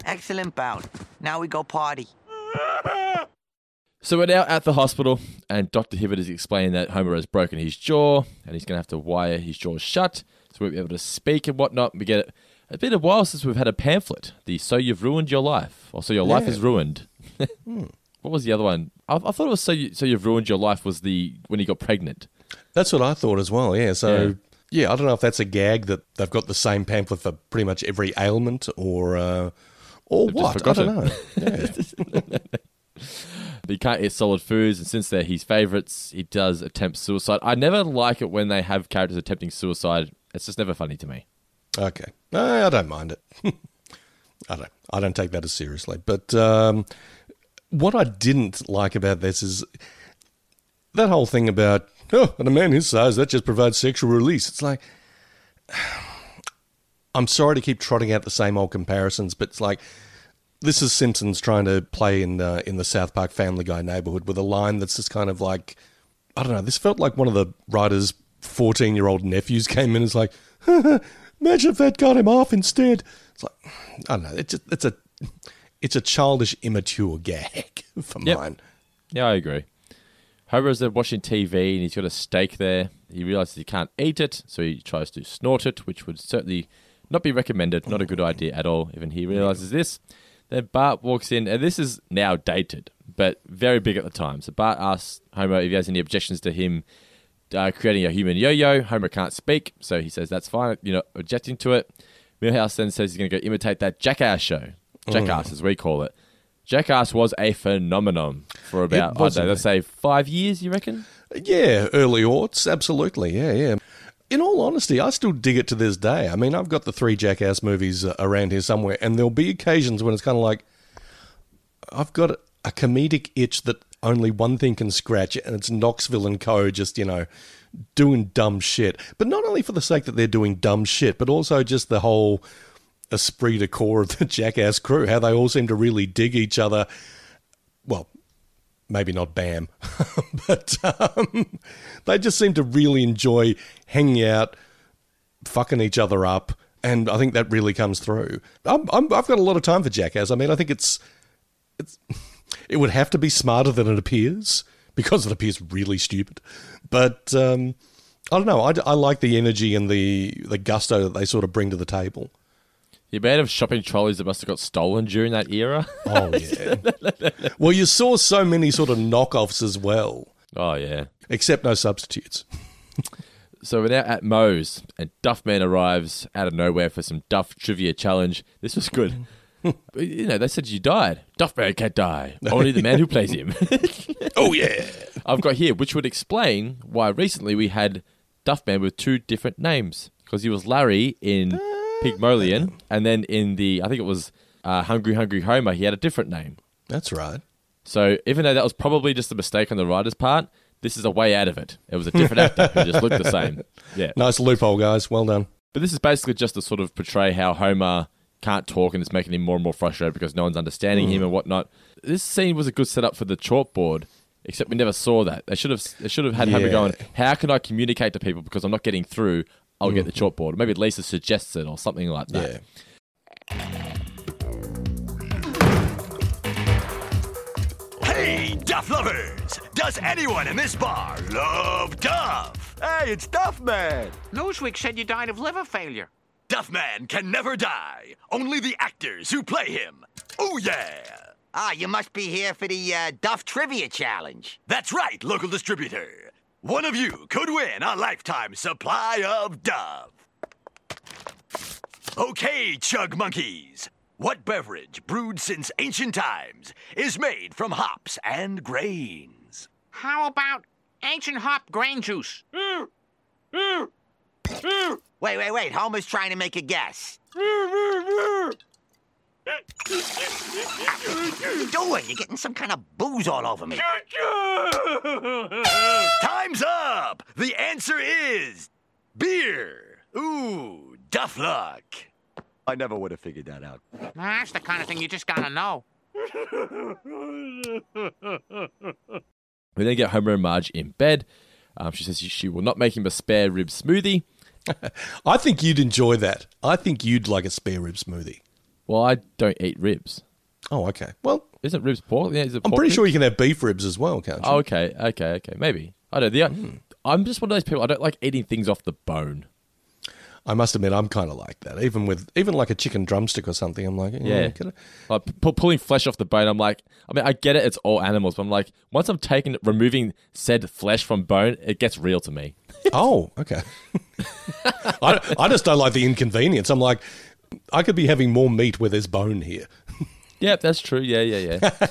Excellent bout. Now we go party. So we're now at the hospital, and Dr. Hibbert is explaining that Homer has broken his jaw, and he's going to have to wire his jaw shut so we'll be able to speak and whatnot. We get a been a while since we've had a pamphlet, the "So You've Ruined Your Life," or "So Your Life is Ruined." (laughs) What was the other one? I, I thought it was "So You, So You've Ruined Your Life" was the when he got pregnant. That's what I thought as well. Yeah. So Yeah. Yeah, I don't know if that's a gag that they've got the same pamphlet for pretty much every ailment or uh, or They've what. I don't know. (laughs) Yeah. He can't eat solid foods, and since they're his favourites, he does attempt suicide. I never like it when they have characters attempting suicide. It's just never funny to me. Okay, No, I don't mind it. (laughs) I don't. I don't take that as seriously. But um, what I didn't like about this is that whole thing about oh, and a man his size that just provides sexual release. It's like (sighs) I'm sorry to keep trotting out the same old comparisons, but it's like this is Simpsons trying to play in uh, in the South Park Family Guy neighborhood with a line that's just kind of like I don't know. This felt like one of the writers' 14 year old nephews (laughs) came in and was like, (laughs) imagine if that got him off instead. It's like I don't know. It's just, it's a it's a childish, immature gag (laughs) for Yep. mine. Yeah, I agree. Homer's there watching TV and he's got a steak there. He realizes he can't eat it, so he tries to snort it, which would certainly not be recommended. Not a good idea at all. Even he realizes this. Then Bart walks in, and this is now dated, but very big at the time. So Bart asks Homer if he has any objections to him uh, creating a human yo-yo. Homer can't speak, so he says that's fine. You know, objecting to it. Milhouse then says he's going to go imitate that Jackass show. Jackass, as we call it. Jackass was a phenomenon for about, I don't know, let's say five years, you reckon? Yeah, early aughts, absolutely. Yeah, yeah. In all honesty, I still dig it to this day. I mean, I've got the three Jackass movies uh, around here somewhere, and there'll be occasions when it's kind of like I've got a comedic itch that only one thing can scratch, it, and it's Knoxville and Co. Just you know doing dumb shit. But not only for the sake that they're doing dumb shit, but also just the whole esprit de corps of the (laughs) Jackass crew. How they all seem to really dig each other. Well, maybe not Bam, (laughs) but um, they just seem to really enjoy hanging out, fucking each other up, and I think that really comes through. I'm, I've got a lot of time for Jackass. I mean, I think it's it's it would have to be smarter than it appears because it appears really stupid, but um, I don't know. I, I like the energy and the the gusto that they sort of bring to the table. The amount of shopping trolleys that must have got stolen during that era. Oh yeah. (laughs) well, you saw so many sort of knockoffs as well, Oh, yeah. except no substitutes. So we're now at Moe's, and Duffman arrives out of nowhere for some Duff trivia challenge. This was good. But, (laughs) you know, they said you died. Duff Duffman can't die. (laughs) Only the man who plays him. (laughs) oh yeah. I've got here, which would explain why recently we had Duffman with two different names. Because he was Larry in Pygmoelian, and then in the, I think it was uh, Hungry Hungry Homer, he had a different name. That's right. So even though that was probably just a mistake on the writer's part, this is a way out of it. It was a different actor who just looked the same. Yeah. Nice loophole, guys. Well done. But this is basically just to sort of portray how Homer can't talk and it's making him more and more frustrated because no one's understanding him mm. and whatnot. This scene was a good setup for the chalkboard, except we never saw that. They should have they should have had Homer Yeah. going, How can I communicate to people because I'm not getting through? I'll get the mm-hmm. chalkboard. Maybe Lisa suggests it or something like that. Yeah. Hey, Duff lovers! Does anyone in this bar love Duff? Hey, it's Duff Man! Newsweek said you died of liver failure. Duff Man can never die. Only the actors who play him. Oh, yeah! Ah, you must be here for the uh, Duff Trivia Challenge. That's right, local distributor. One of you could win a lifetime supply of Duff. Okay, chug monkeys. What beverage, brewed since ancient times, is made from hops and grains? How about ancient hop grain juice? Wait, wait, wait. Homer's trying to make a guess. What are you doing? You're getting some kind of booze all over me. Time's up! The answer is beer. Ooh, Duff luck. I never would have figured that out. That's the kind of thing you just gotta know. We then get Homer and Marge in bed. Um, she says she will not make him a spare rib smoothie. (laughs) I think you'd enjoy that. I think you'd like a spare rib smoothie. Well, I don't eat ribs. Oh, okay. Well, Isn't ribs pork? Yeah, is it I'm pork pretty sure you can have beef ribs as well, can't you? Oh, okay, okay, okay. Maybe I don't. The, hmm. I'm just one of those people. I don't like eating things off the bone. I must admit, I'm kind of like that. Even with even like a chicken drumstick or something, I'm like, mm, yeah, Yeah. I- Like pu- pulling flesh off the bone, I'm like, I mean, I get it, it's all animals, but I'm like, once I'm taking, removing said flesh from bone, it gets real to me. (laughs) oh, okay. (laughs) I, I just don't like the inconvenience. I'm like, I could be having more meat where there's bone here. (laughs) Yep, that's true. Yeah, yeah, yeah.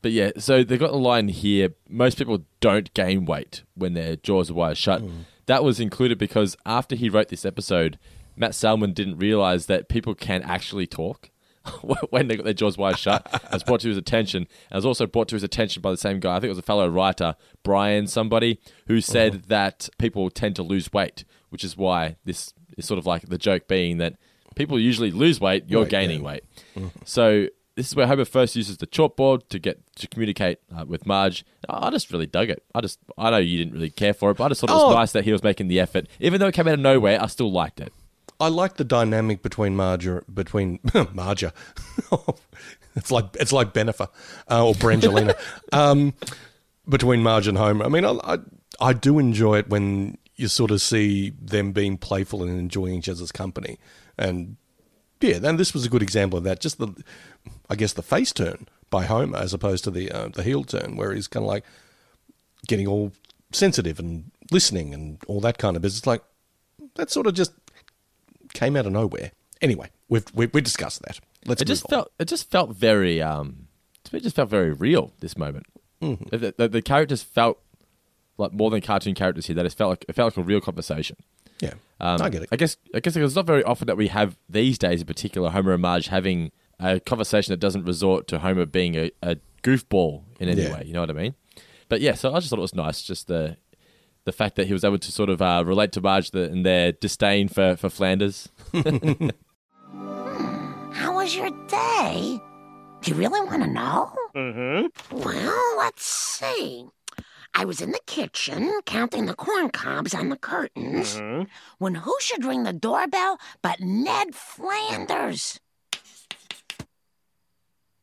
but yeah, so they've got the line here. Most people don't gain weight when their jaws are wide shut. Mm. That was included because after he wrote this episode, Matt Selman didn't realize that people can actually talk (laughs) when they got their jaws wide shut. (laughs) It was brought to his attention. And it was also brought to his attention by the same guy. I think it was a fellow writer, Brian, somebody, who uh-huh. said that people tend to lose weight, which is why this is sort of like the joke being that people usually lose weight, you're gaining weight. Mm. So this is where Homer first uses the chalkboard to get to communicate uh, with Marge. I just really dug it. I just I know you didn't really care for it, but I just thought it was Oh. nice that he was making the effort, even though it came out of nowhere. I still liked it. I like the dynamic between Marge between (laughs) Marge. (laughs) it's like it's like Bennifer uh, or Brangelina. (laughs) um, between Marge and Homer. I mean, I, I I do enjoy it when you sort of see them being playful and enjoying each other's company. And yeah, then this was a good example of that. Just the, I guess the face turn by Homer as opposed to the uh, the heel turn, where he's kind of like getting all sensitive and listening and all that kind of business. Like that sort of just came out of nowhere. Anyway, we've we, we discussed that. Let's it just on. felt it just felt very um it just felt very real this moment. Mhm. The, the, the characters felt like more than cartoon characters here. That it felt like it felt like a real conversation. Yeah, Um, I get it. I guess I guess it's not very often that we have these days, in particular, Homer and Marge having a conversation that doesn't resort to Homer being a, a goofball in any Yeah. way. You know what I mean? But yeah, so I just thought it was nice, just the the fact that he was able to sort of uh, relate to Marge the, and their disdain for for Flanders. (laughs) How was your day? Do you really want to know? Mm-hmm. Well, let's see. I was in the kitchen counting the corn cobs on the curtains Mm-hmm. when who should ring the doorbell but Ned Flanders?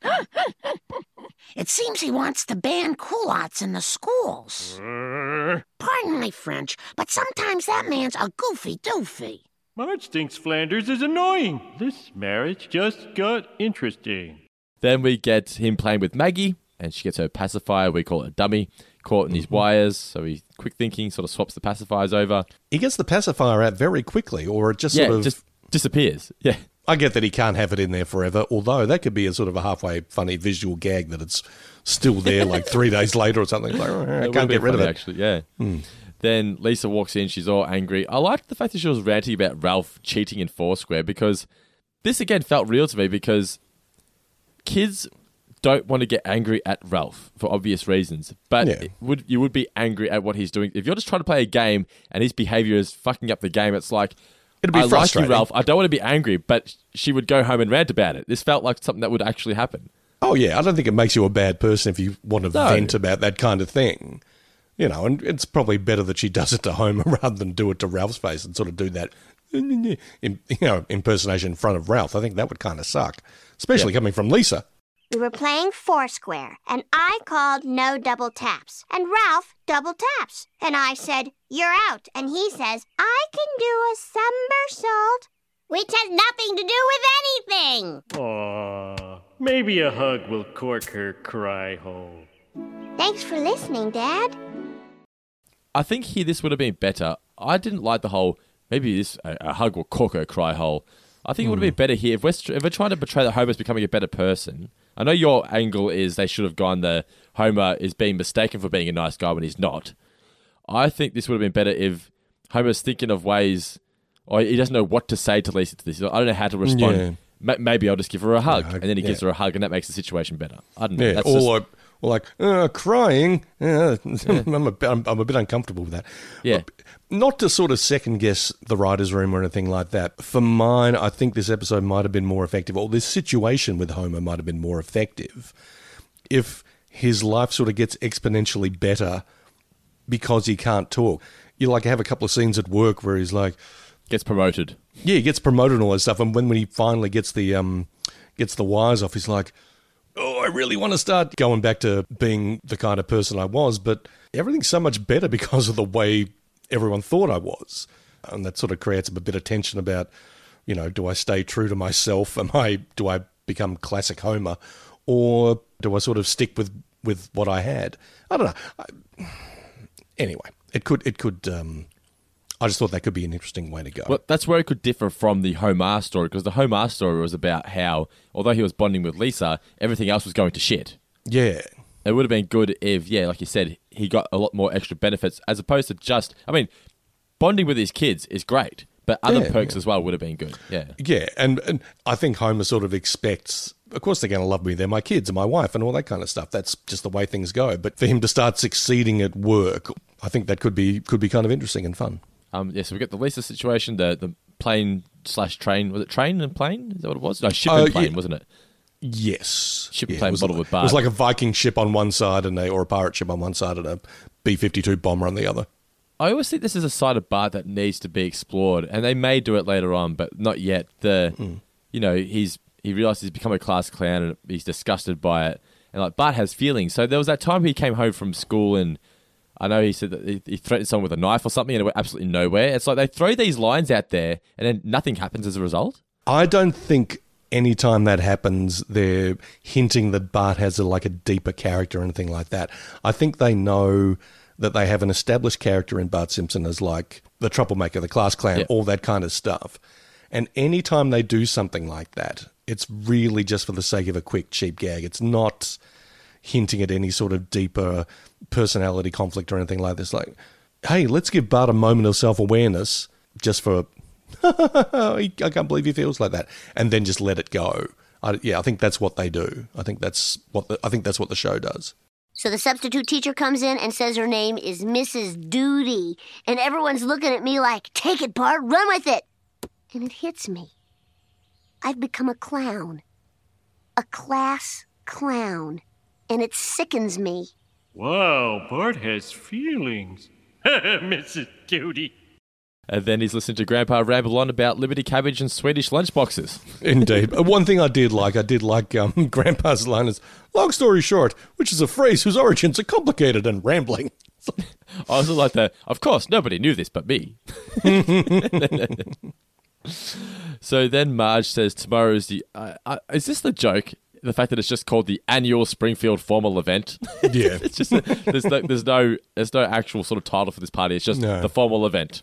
(laughs) it seems he wants to ban culottes in the schools. Uh. Pardon my French, but sometimes that man's a goofy doofy. Marge thinks Flanders is annoying. This marriage just got interesting. Then we get him playing with Maggie, and she gets her pacifier. We call it a dummy, caught in his mm-hmm. wires. So he, quick thinking, sort of swaps the pacifiers over. He gets the pacifier out very quickly, or it just yeah, sort of just disappears. (laughs) Yeah. I get that he can't have it in there forever, although that could be a sort of a halfway funny visual gag that it's still there like three days (laughs) later or something. Like, oh, I can't get rid of it. Actually, yeah. Hmm. Then Lisa walks in. She's all angry. I liked the fact that she was ranting about Ralph cheating in Foursquare because this again felt real to me because kids don't want to get angry at Ralph for obvious reasons, but Yeah. would you would be angry at what he's doing if you're just trying to play a game and his behavior is fucking up the game. It's like. It'd be I like you, frustrating. Ralph. I don't want to be angry, but she would go home and rant about it. This felt like something that would actually happen. Oh yeah, I don't think it makes you a bad person if you want to No. vent about that kind of thing. You know, and it's probably better that she does it to Homer (laughs) rather than do it to Ralph's face and sort of do that, in, (laughs) you know, impersonation in front of Ralph. I think that would kind of suck, especially coming from Lisa. We were playing Foursquare, and I called no double taps, and Ralph double taps. And I said, You're out. And he says, I can do a somersault, which has nothing to do with anything. Aw, maybe a hug will cork her cry hole. Thanks for listening, Dad. I think here this would have been better. I didn't like the whole maybe this a, a hug will cork her cry hole. I think it would have hmm. been better here if we're if we're trying to portray that Homer's becoming a better person. I know your angle is they should have gone the Homer is being mistaken for being a nice guy when he's not. I think this would have been better if Homer's thinking of ways, or he doesn't know what to say to Lisa to this. I don't know how to respond. Yeah. Ma- Maybe I'll just give her a hug, and then he gives her a hug, and that makes the situation better. I don't know. Yeah, That's just- or like uh, crying. (laughs) Yeah, I'm, a bit, I'm, I'm a bit uncomfortable with that. Yeah. Not to sort of second guess the writer's room or anything like that. For mine, I think this episode might have been more effective, or this situation with Homer might have been more effective if his life sort of gets exponentially better because he can't talk. You like have a couple of scenes at work where he's like gets promoted. Yeah, he gets promoted and all that stuff. And when, when he finally gets the um gets the wires off, he's like, Oh, I really want to start going back to being the kind of person I was, but everything's so much better (laughs) because of the way everyone thought I was. and that sort of creates a bit of tension about, you know, do I stay true to myself? (laughs) Am I do I become classic Homer, or do I sort of stick with with what I had? I don't know. I, (sighs) anyway, it could it could. Um, I just thought that could be an interesting way to go. Well, that's where it could differ from the Homer story because the Homer story was about how, although he was bonding with Lisa, everything else was going to shit. Yeah. It would have been good if, yeah, like you said, he got a lot more extra benefits as opposed to just. I mean, bonding with his kids is great, but other Yeah, perks yeah. as well would have been good. Yeah. Yeah, and, and I think Homer sort of expects, of course, they're going to love me. They're my kids and my wife and all that kind of stuff. That's just the way things go. But for him to start succeeding at work, I think that could be could be kind of interesting and fun. Um, yeah, so we got the Lisa situation, the the plane slash train. Was it train and plane? Is that what it was? No, ship Uh, and plane, yeah. wasn't it? Yes, Ship Yeah, and plane was, bottled with It was like a Viking ship on one side and a or a pirate ship on one side and a B fifty two bomber on the other. I always think this is a side of Bart that needs to be explored, and they may do it later on, but not yet. The, Hmm. you know, he's he realizes he's become a class clown and he's disgusted by it, and like Bart has feelings. So there was that time he came home from school and. I know he said that he- he threatened someone with a knife or something, and it went absolutely nowhere. It's like they throw these lines out there, and then nothing happens as a result. I don't think anytime that happens, they're hinting that Bart has a, like a deeper character or anything like that. I think they know that they have an established character in Bart Simpson as like the troublemaker, the class clown, Yeah. all that kind of stuff. And anytime they do something like that, it's really just for the sake of a quick, cheap gag. It's not hinting at any sort of deeper personality conflict or anything like this. Like, hey, let's give Bart a moment of self awareness just for (laughs) I can't believe he feels like that, and then just let it go. I, yeah, I think that's what they do. I think that's what the, I think that's what the show does. So the substitute teacher comes in and says her name is Mrs. Duty. And everyone's looking at me like, take it, Bart, run with it. And it hits me. I've become a clown. A class clown. And it sickens me. Wow, Bart has feelings. (laughs) Mrs. Duty. And then he's listening to Grandpa ramble on about Liberty Cabbage and Swedish lunchboxes. (laughs) Indeed. Uh, One thing I did like, I did like um, (laughs) Grandpa's line is, long story short, which is a phrase whose origins are complicated and rambling. I also like the, of course, nobody knew this but me. so then Marge says tomorrow's the. Uh, uh, is this the joke? The fact that it's just called the annual Springfield formal event. (laughs) Yeah. it's just there's no there's no there's no actual sort of title for this party. It's just No. the formal event.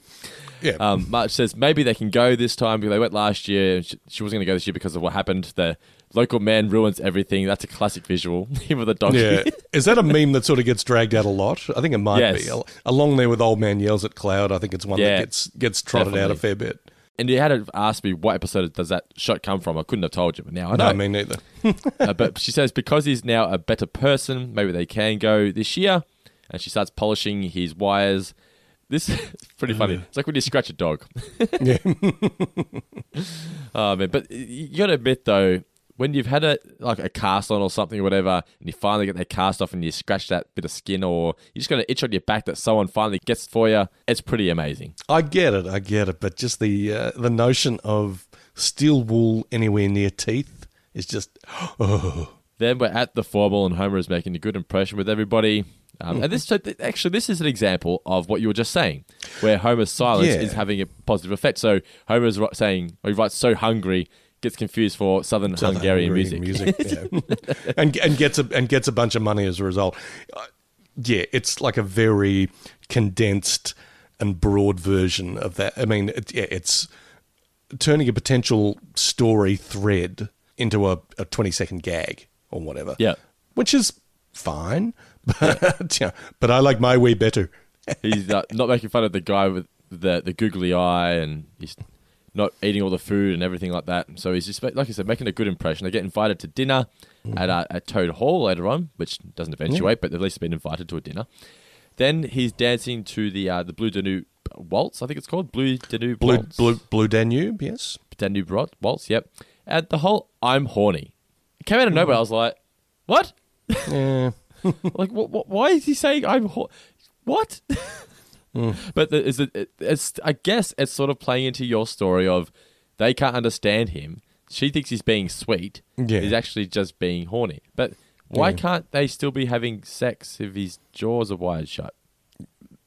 Yeah. Um, Marge says maybe they can go this time because they went last year. and She, she wasn't going to go this year because of what happened. The local man ruins everything. That's a classic visual. (laughs) Him with a donkey. Yeah. Is that a meme that sort of gets dragged out a lot? I think it might Yes. be. Al- Along there with Old Man Yells at Cloud, I think it's one Yeah, that gets gets trotted out a fair bit. And you had to ask me what episode does that shot come from. I couldn't have told you, but now I know. No, me neither. (laughs) uh, but she says because he's now a better person, maybe they can go this year. And she starts polishing his wires. This (laughs) is pretty funny. It's like when you scratch a dog. Yeah. (laughs) oh man, but you got to admit though, when you've had a like a cast on or something or whatever, and you finally get that cast off and you scratch that bit of skin, or you just got an itch on your back that someone finally gets for you, it's pretty amazing. I get it, I get it, but just the uh, the notion of steel wool anywhere near teeth is just (gasps) oh. Then we're at the four ball, and Homer is making a good impression with everybody. Um, and this, actually, this is an example of what you were just saying, where Homer's silence Yeah. is having a positive effect. So Homer's saying, or he writes "so hungry," gets confused for Southern Southern Hungarian Hungarian music. (laughs) yeah. and and gets a and gets a bunch of money as a result. Uh, yeah, it's like a very condensed and broad version of that. I mean, it, yeah, it's turning a potential story thread into a, a twenty second gag or whatever. Yeah. which is fine, (laughs) but yeah, but I like my way better. he's uh, not making fun of the guy with the the googly eye, and he's not eating all the food and everything like that. So he's just, like I said, making a good impression. They get invited to dinner at uh, at Toad Hall later on, which doesn't eventuate, but at least been invited to a dinner. Then he's dancing to the uh, the Blue Danube waltz, I think it's called Blue Danube Blue waltz. blue blue Danube, yes. Danube waltz. Yep. And the whole "I'm horny" it came out of nowhere. I was like, "What? Yeah. (laughs) like, what, what, why is he saying I'm horny? what?" (laughs) But the, is it, it, it's I guess it's sort of playing into your story of they can't understand him. She thinks he's being sweet. Yeah. He's actually just being horny. But why Yeah. can't they still be having sex if his jaws are wired shut?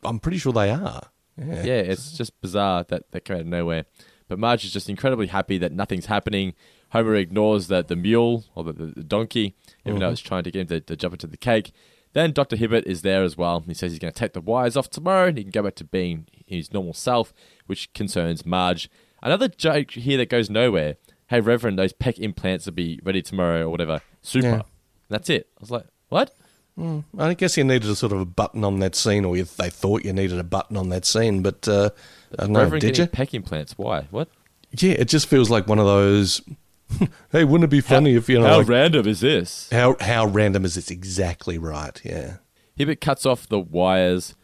I'm pretty sure they are. Yeah. Yeah, it's just bizarre that they came out of nowhere. But Marge is just incredibly happy that nothing's happening. Homer ignores the, the mule or the, the, donkey, even though Mhm. it's trying to get him to, to jump into the cake. Then Dr. Hibbert is there as well. He says he's going to take the wires off tomorrow and he can go back to being his normal self, which concerns Marge. Another joke here that goes nowhere. Hey, Reverend, those pec implants will be ready tomorrow or whatever. Super. Yeah. That's it. I was like, what? Mm, I guess you needed a sort of a button on that scene, or you, they thought you needed a button on that scene, but uh, I don't know, Reverend did getting you? pec implants. Why? What? Yeah, it just feels like one of those. (laughs) hey, wouldn't it be funny if you know? how like- random is this? How how random is this? Exactly right. Yeah. Hibbert cuts off the wires,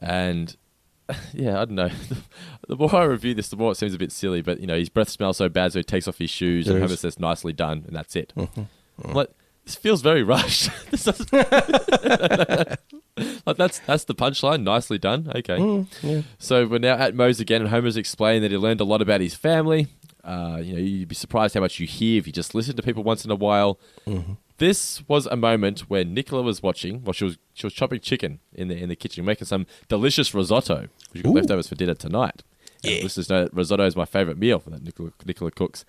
and (laughs) yeah, I don't know. (laughs) the more I review this, the more it seems a bit silly. But you know, his breath smells so bad, so he takes off his shoes, and Homer says, "Nicely done," and that's it. Mhm. Like, this feels very rushed. This doesn't- like that's that's the punchline. Nicely done. Okay. Mm, yeah. So we're now at Moe's again, and Homer's explained that he learned a lot about his family. Uh, you know, you'd be surprised how much you hear if you just listen to people once in a while. Mhm. This was a moment where Nicola was watching. Well, she was she was chopping chicken in the in the kitchen, making some delicious risotto, which we got Ooh. leftovers for dinner tonight. Yeah, listeners know that risotto is my favorite meal that Nicola Nicola cooks.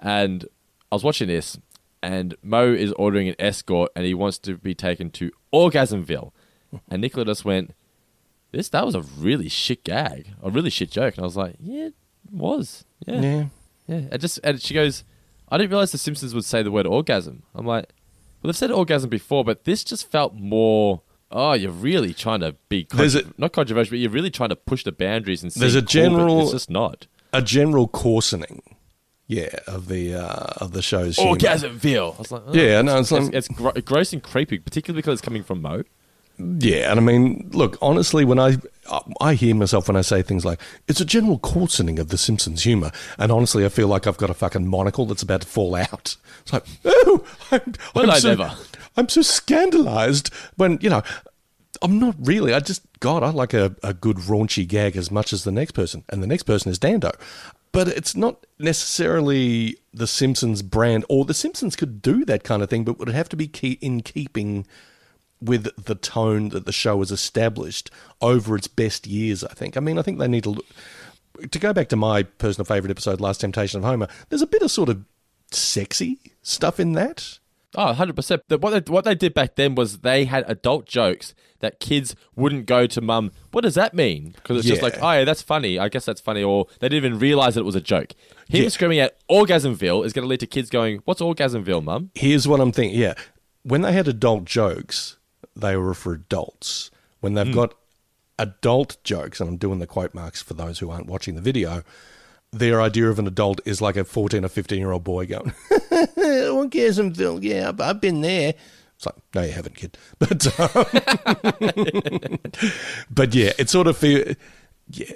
And I was watching this, and Moe is ordering an escort, and he wants to be taken to Orgasmville, and Nicola just went, "This that was a really shit gag, a really shit joke," and I was like, "Yeah, it was, yeah, Yeah. Yeah." And just and she goes, "I didn't realize the Simpsons would say the word orgasm." I'm like, "Well, they've said orgasm before, but this just felt more." Oh, you're really trying to be contro- not controversial, but you're really trying to push the boundaries and see There's a cool, general. It's just not. A general coarsening. Yeah, of the uh, of the show's humour. Orgasmville. I was like, oh, Yeah, no, it's it's, like- it's, gro- gross and creepy, particularly because it's coming from Moe. Yeah, and I mean, look, honestly, when I I hear myself when I say things like it's a general coarsening of the Simpsons humor, and honestly, I feel like I've got a fucking monocle that's about to fall out. It's like, (laughs) oh, I'm, Well, I'm so, never. I'm so scandalized when you know. I'm not really. I just God, I like a, a good raunchy gag as much as the next person, and the next person is Dando. But it's not necessarily the Simpsons brand, or the Simpsons could do that kind of thing, but would it have to be key in keeping with the tone that the show has established over its best years, I think. I mean, I think they need to look. To go back to my personal favourite episode, Last Temptation of Homer, there's a bit of sort of sexy stuff in that. Oh, 100%. What they, what they did back then was they had adult jokes that kids wouldn't go to mum. What does that mean? Because it's just like, oh, yeah, that's funny. I guess that's funny. Or they didn't even realize that it was a joke. Him Yeah. screaming at Orgasmville is going to lead to kids going, what's Orgasmville, mum? Here's what I'm thinking. Yeah. When they had adult jokes, they were for adults. When they've got adult jokes, and I'm doing the quote marks for those who aren't watching the video, their idea of an adult is like a 14 or 15 year old boy going, (laughs) Orgasmville, yeah, I've- I've been there. It's like, no, you haven't, kid. (laughs) But, um, (laughs) but yeah, it sort of feel, yeah,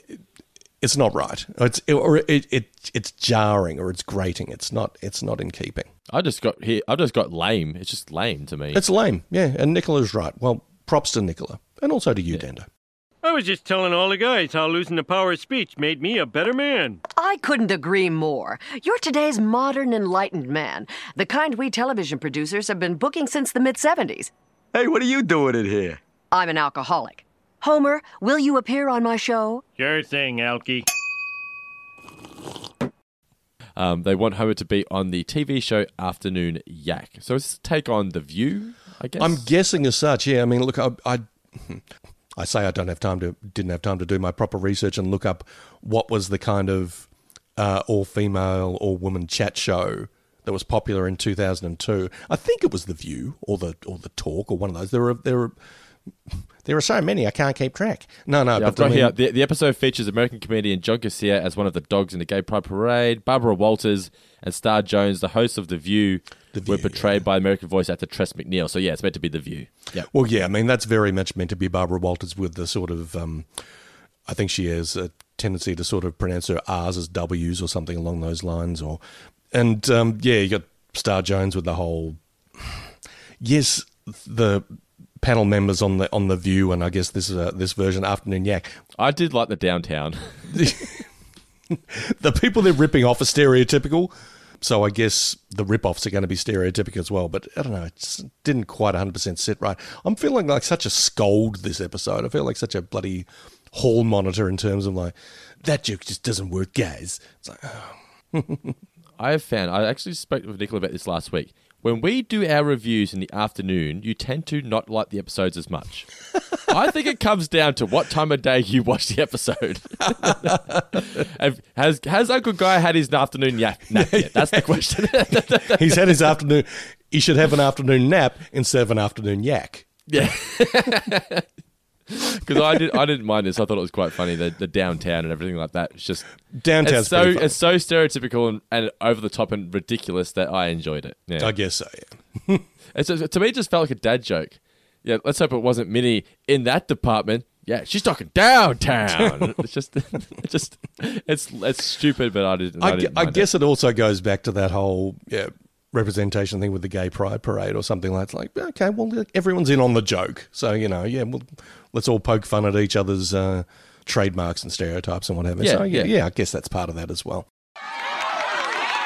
it's not right. It's or it, it it's jarring or it's grating. It's not it's not in keeping. I just got here. I just got lame. It's just lame to me. It's lame, yeah. And Nicola's right. Well, props to Nicola, and also to you, Dando. I was just telling all the guys how losing the power of speech made me a better man. I couldn't agree more. You're today's modern enlightened man, the kind we television producers have been booking since the mid 70s. Hey, what are you doing in here? I'm an alcoholic. Homer, will you appear on my show? Sure thing, Alky. Um, they want Homer to be on the TV show Afternoon Yak. So it's a take on The View, I guess. I'm guessing as such. Yeah, I mean, look, I, I, I say I don't have time to, didn't have time to do my proper research and look up what was the kind of uh, all female, all woman chat show that was popular in 2002. I think it was The View or the or the Talk or one of those. There were there were there are so many I can't keep track. No, no, Yeah, but here. The, the episode features American comedian John Garcia as one of the dogs in the gay pride parade. Barbara Walters and Star Jones, the hosts of The View, were portrayed by American voice actor Tress MacNeille. So yeah, it's meant to be The View. Yeah. Well, yeah, I mean that's very much meant to be Barbara Walters with the sort of. Um, I think she has a tendency to sort of pronounce her R's as W's or something along those lines. Or, and um, yeah, you got Star Jones with the whole. (sighs) Yes, the panel members on the on the View, and I guess this is a, this version Afternoon Yak. I did like the downtown. (laughs) (laughs) the people they're ripping off are stereotypical. So I guess the rip-offs are going to be stereotypical as well. But I don't know, it didn't quite 100% sit right. I'm feeling like such a scold this episode. I feel like such a bloody hall monitor in terms of like that joke just doesn't work, guys. It's like, oh. (laughs) I have found, I actually spoke with Nicola about this last week. When we do our reviews in the afternoon, you tend to not like the episodes as much. (laughs) I think it comes down to what time of day you watch the episode. (laughs) Has has Uncle Guy had his afternoon nap, nap yet? That's the question. (laughs) He's had his afternoon. He should have an afternoon nap instead of an afternoon yak. Yeah. (laughs) Because I did, I didn't mind this. I thought it was quite funny. The, the downtown and everything like that. It's just downtown. It's so it's so stereotypical and, and over the top and ridiculous that I enjoyed it. Yeah. I guess so. Yeah. (laughs) It's, to me, it just felt like a dad joke. Yeah, let's hope it wasn't Minnie in that department. Yeah, she's talking downtown. (laughs) it's just, it's just, it's it's stupid, but I didn't. I, I, didn't I guess it. also goes back to that whole yeah, representation thing with the gay pride parade or something like that. It's like, okay, well, everyone's in on the joke. So, you know, yeah, well, let's all poke fun at each other's uh, trademarks and stereotypes and whatever. Yeah, so, yeah, yeah. yeah, I guess that's part of that as well.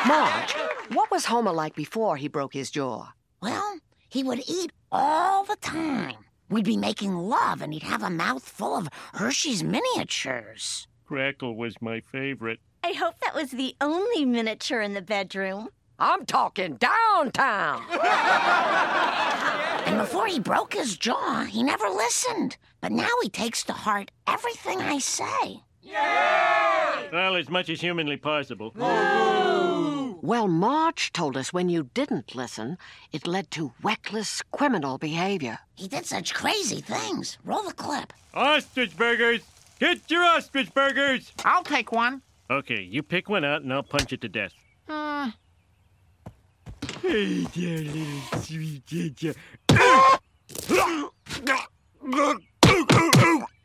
Marge, what was Homer like before he broke his jaw? Well, he would eat all the time. We'd be making love, and he'd have a mouth full of Hershey's miniatures. Crackle was my favorite. I hope that was the only miniature in the bedroom. I'm talking downtown. And before he broke his jaw, he never listened. But now he takes to heart everything I say. Well, as much as humanly possible. Well, March told us when you didn't listen, it led to reckless criminal behavior. He did such crazy things. Roll the clip. Ostrich burgers! Get your ostrich burgers! I'll take one. Okay, you pick one out and I'll punch it to death. Uh, Hey there, little sweet ginger.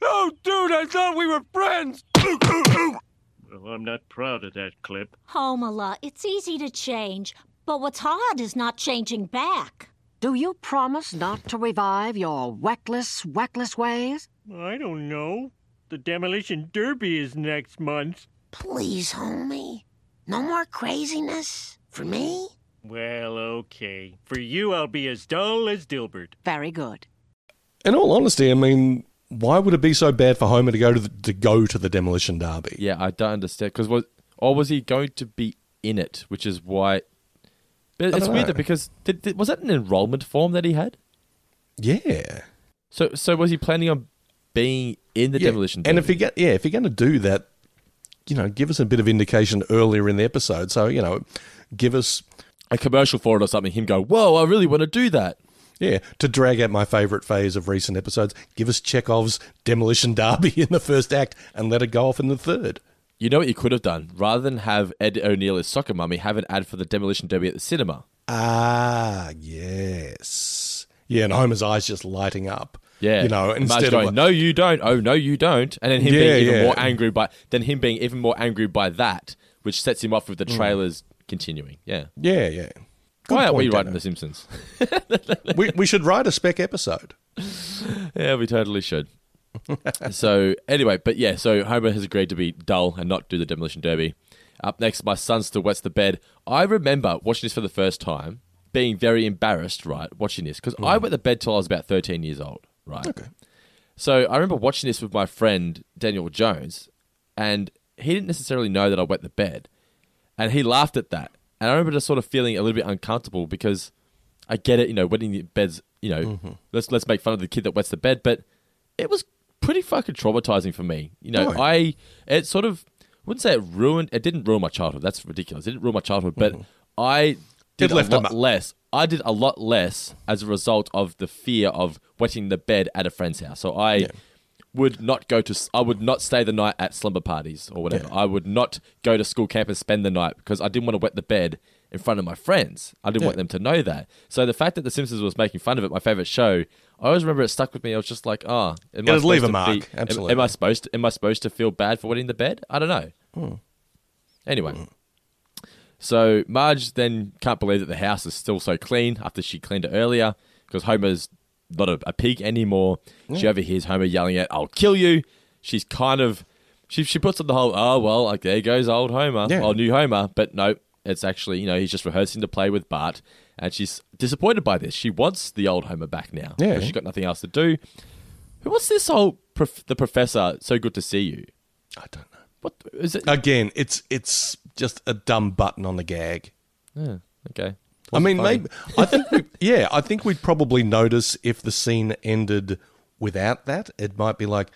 Oh, dude, I thought we were friends. Well, I'm not proud of that clip. Homela, it's easy to change, but what's hard is not changing back. Do you promise not to revive your reckless, reckless ways? I don't know. The demolition derby is next month. Please, homie. No more craziness. For me? Well, okay. For you, I'll be as dull as Dilbert. Very good. In all honesty, I mean, why would it be so bad for Homer to go to the, to go to the demolition derby? Yeah, I don't understand because was or was he going to be in it, which is why. But I it's don't weird know. that because did, did- was that an enrollment form that he had? Yeah. So so was he planning on being in the Yeah, demolition? Derby? And if derby? you get yeah, if you're going to do that, you know, give us a bit of indication earlier in the episode. So you know, give us a commercial for it or something, him go, "Whoa, I really want to do that." Yeah, to drag out my favourite phase of recent episodes, give us Chekhov's demolition derby in the first act and let it go off in the third. You know what you could have done? Rather than have Ed O'Neill as soccer mummy, have an ad for the demolition derby at the cinema. Ah, yes. Yeah, and Homer's eyes just lighting up. Yeah, You know, And Marge instead of going, like- no, you don't. Oh, no, you don't. And then him Yeah, being even yeah. more angry by then him being even more angry by that, which sets him off with the Mm. Continuing. Yeah, Yeah, yeah. Good Why aren't we writing The Simpsons? (laughs) we, we should write a spec episode. yeah, we totally should. (laughs) so anyway, but yeah, so Homer has agreed to be dull and not do the demolition derby. Up next, my son still wets the bed. I remember watching this for the first time, being very embarrassed, right, watching this because I hmm. wet the bed till I was about thirteen years old, right. Okay. So I remember watching this with my friend Daniel Jones, and he didn't necessarily know that I wet the bed, and he laughed at that. And I remember just sort of feeling a little bit uncomfortable because I get it, you know, wetting the beds, you know, Mm-hmm. let's let's make fun of the kid that wets the bed, but it was pretty fucking traumatizing for me. You know, Oh. I it sort of I wouldn't say it ruined. It didn't ruin my childhood. That's ridiculous. It didn't ruin my childhood, but I did Mm-hmm. It left a lot less. I did a lot less as a result of the fear of wetting the bed at a friend's house. So I would not go to. I would not stay the night at slumber parties or whatever. I would not go to school camp and spend the night because I didn't want to wet the bed in front of my friends. I didn't Yeah. want them to know that. So the fact that The Simpsons was making fun of it, my favorite show, I always remember it stuck with me. I was just like, oh, am It'll I leave supposed a to mark, be- absolutely. Am, I supposed to? Am I supposed to feel bad for wetting the bed? I don't know. Hmm. Anyway. So Marge then can't believe that the house is still so clean after she cleaned it earlier because Homer's not a, a pig anymore. She Yeah. overhears Homer yelling at, "I'll kill you." She's kind of she she puts on the whole, "Oh well, like there goes old Homer, Yeah. old new Homer," but no, it's actually you know he's just rehearsing to play with Bart, and she's disappointed by this. She wants the old Homer back now. Yeah. she's got nothing else to do. What's this whole prof- the professor? So good to see you. I don't know. What is it? Again, it's it's just a dumb button on the gag. Yeah. Okay. I mean, funny. maybe I think we, (laughs) yeah, I think we'd probably notice if the scene ended without that. It might be like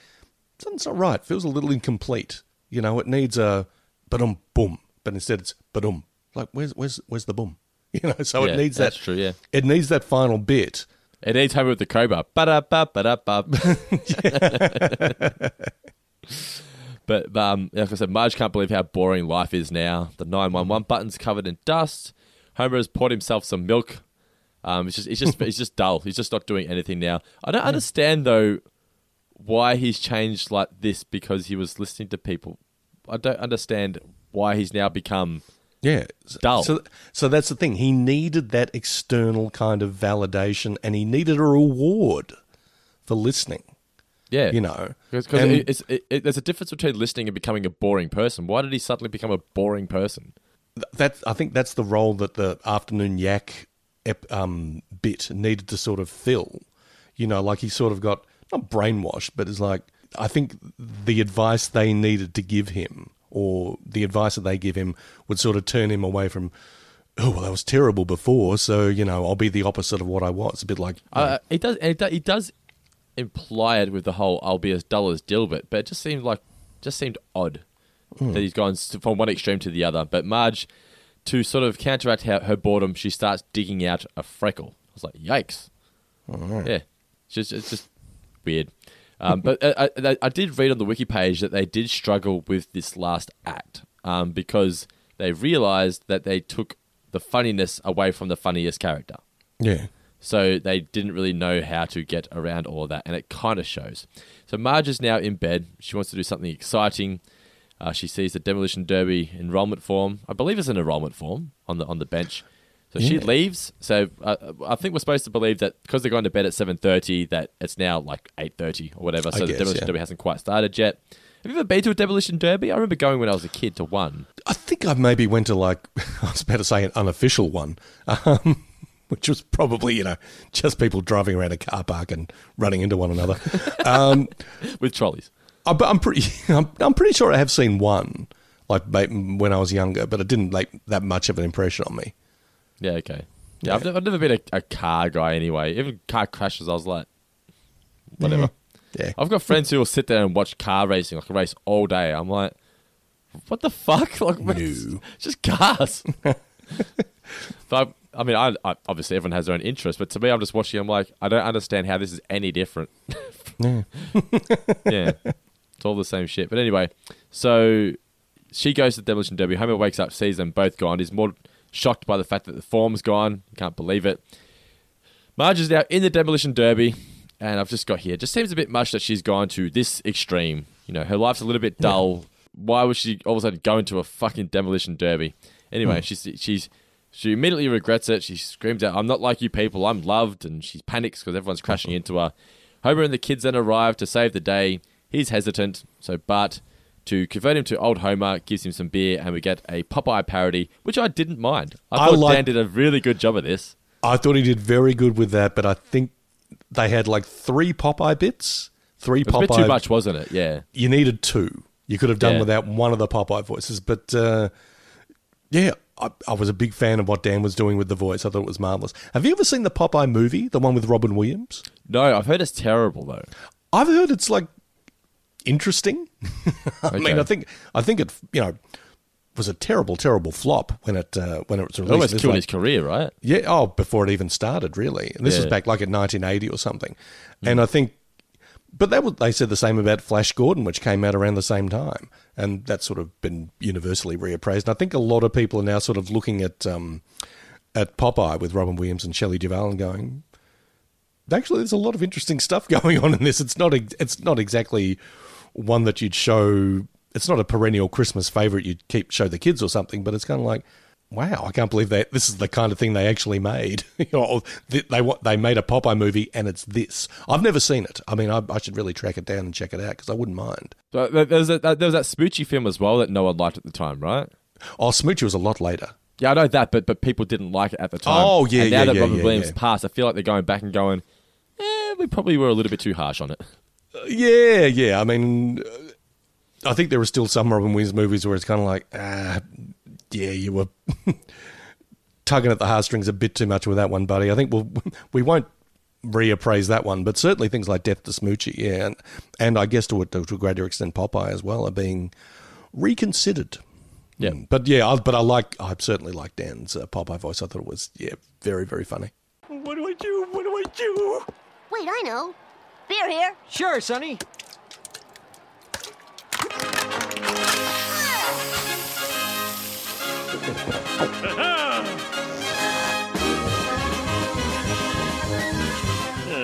something's not right. Feels a little incomplete. You know, it needs a um boom, but instead it's um. Like where's where's where's the boom? (laughs) You know, so Yeah, it needs that's that. true, yeah. it needs that final bit. It needs Homer with the crowbar. Ba-da-ba, ba-da-ba. (laughs) But um, like I said, Marge can't believe how boring life is now. The 911 button's covered in dust. Homer has poured himself some milk. Um, it's just, it's just, it's just dull. He's just not doing anything now. I don't understand though why he's changed like this because he was listening to people. I don't understand why he's now become Yeah, dull. So, so that's the thing. He needed that external kind of validation, and he needed a reward for listening. Yeah, you know, because it, it, there's a difference between listening and becoming a boring person. Why did he suddenly become a boring person? Th- that I think that's the role that the afternoon yak um, bit needed to sort of fill. You know, like he sort of got not brainwashed, but it's like I think the advice they needed to give him, or the advice that they give him, would sort of turn him away from. Oh well, that was terrible before, so you know I'll be the opposite of what I was. A bit like Uh, he does. He does, he does imply it with the whole "I'll be as dull as Dilbert," but it just seemed like just seemed odd Hmm. that he's gone from one extreme to the other. But Marge, to sort of counteract her, her boredom, she starts digging out a freckle. I was like, "Yikes!" Yeah, it's just it's just weird. Um, but I, I, I did read on the wiki page that they did struggle with this last act um, because they realized that they took the funniness away from the funniest character. Yeah. So they didn't really know how to get around all of that, and it kind of shows. So Marge is now in bed. She wants to do something exciting. Uh, she sees the demolition derby enrollment form. I believe it's an enrollment form on the on the bench. So she leaves. So uh, I think we're supposed to believe that because they're going to bed at seven thirty, that it's now like eight thirty or whatever. So the demolition yeah. derby hasn't quite started yet. Have you ever been to a demolition derby? I remember going when I was a kid to one. I think I maybe went to like (laughs) I was about to say an unofficial one, um, (laughs) which was probably you know just people driving around a car park and running into one another (laughs) um, with trolleys. I, but I'm pretty (laughs) I'm, I'm pretty sure I have seen one like when I was younger, but it didn't make that much of an impression on me. Yeah, okay. Yeah, I've, never, I've never been a, a car guy anyway. Even car crashes, I was like, whatever. Yeah. I've got friends who will sit there and watch car racing, like a race all day. I'm like, what the fuck? (laughs) Like, it's (laughs) just cars. but I, I mean, I, I obviously everyone has their own interest, but to me, I'm just watching. I'm like, I don't understand how this is any different. Yeah. yeah, it's all the same shit. But anyway, so she goes to the demolition derby. Homer wakes up, sees them both gone. He's more shocked by the fact that the form's gone. Can't believe it. Marge is now in the demolition derby, and I've just got here. Just seems a bit much that she's gone to this extreme. You know, her life's a little bit dull. Why was she all of a sudden go into a fucking demolition derby? Anyway, Hmm. she's she's she immediately regrets it. She screams out, "I'm not like you people. I'm loved," and she panics because everyone's crashing (laughs) into her. Homer and the kids then arrive to save the day. He's hesitant, so Bart, to convert him to old Homer, gives him some beer, and we get a Popeye parody, which I didn't mind. I I thought like- Dan did a really good job of this. I thought he did very good with that, but I think they had like three Popeye bits. Three It was a Popeye. bit too much, wasn't it? Yeah. You needed two. You could have done Yeah. without one of the Popeye voices, but uh, yeah, I, I was a big fan of what Dan was doing with the voice. I thought it was marvelous. Have you ever seen the Popeye movie, the one with Robin Williams? No, I've heard it's terrible though. I've heard it's like interesting. (laughs) I mean, I think I think it you know was a terrible, terrible flop when it uh, when it was It released. almost It's killed like- his career, right? Yeah. Oh, before it even started, really. And this was Yeah. back like in 1980 or something. And I think, but that was, they said the same about Flash Gordon, which came out around the same time, and that's sort of been universally reappraised. And I think a lot of people are now sort of looking at um, at Popeye with Robin Williams and Shelley Duvall and going, actually, there's a lot of interesting stuff (laughs) going on in this. It's not it's not exactly one that you'd show. It's not a perennial Christmas favorite you'd keep show the kids or something, but it's kind of like, wow, I can't believe that this is the kind of thing they actually made. (laughs) you know, they they they made a Popeye movie and it's this. I've never seen it. I mean, I, I should really track it down and check it out because I wouldn't mind. But there there was, a, there was that Smoochy film as well that no one liked at the time, right? Oh, Smoochy was a lot later. Yeah, I know that, but but people didn't like it at the time. Oh, yeah, and now yeah, that yeah, Robin yeah, Williams passed, I feel like they're going back and going, eh, we probably were a little bit too harsh on it. (laughs) Yeah, yeah. I mean, uh, I think there are still some Robin Williams movies where it's kind of like, ah, yeah, you were (laughs) tugging at the heartstrings a bit too much with that one, buddy. I think we'll (laughs) we won't reappraise that one, but certainly things like Death to Smoochy, yeah, and, and I guess to a, to a greater extent Popeye as well are being reconsidered. Yeah, but yeah, I, but I like I certainly like Dan's uh, Popeye voice. I thought it was yeah very very funny. What do I do? What do I do? Wait, I know. Beer here. Sure, Sonny. (laughs)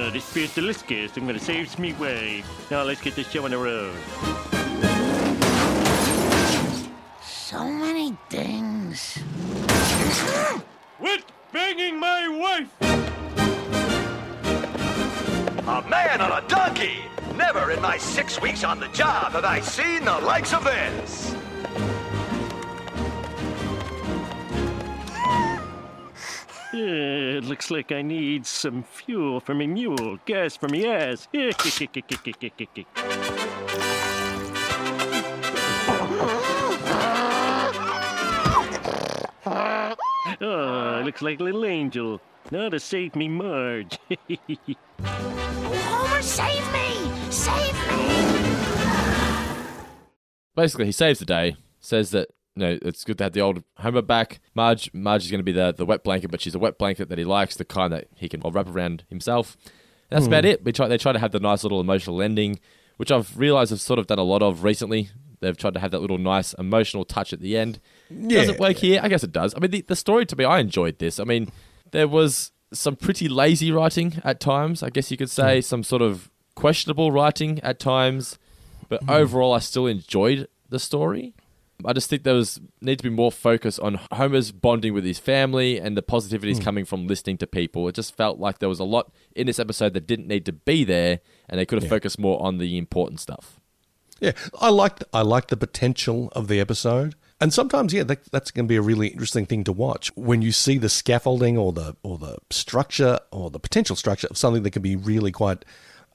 Uh, this beer's delicious. I'm gonna save me way. Now let's get this show on the road. So many things. Quit banging my wife! A man on a donkey! Never in my six weeks on the job have I seen the likes of this! It looks like I need some fuel for my mule, gas for my ass. (laughs) oh, looks like little angel. Now to save me, Marge. (laughs) Homer, save me! Save me! Basically, he saves the day. Says that you know it's good to have the old Homer back. Marge, Marge is going to be the the wet blanket, but she's a wet blanket that he likes, the kind that he can wrap around himself. That's Hmm. about it. We try. They try to have the nice little emotional ending, which I've realised I've sort of done a lot of recently. They've tried to have that little nice emotional touch at the end. Yeah, does it work here? I guess it does. I mean, the, the story to me, I enjoyed this. I mean, there was some pretty lazy writing at times. I guess you could Hmm. say some sort of questionable writing at times, but Hmm. overall, I still enjoyed the story. I just think there was need to be more focus on Homer's bonding with his family and the positivities Hmm. coming from listening to people. It just felt like there was a lot in this episode that didn't need to be there, and they could have Yeah. focused more on the important stuff. Yeah, I liked I liked the potential of the episode, and sometimes yeah, that, that's going to be a really interesting thing to watch when you see the scaffolding or the or the structure or the potential structure of something that can be really quite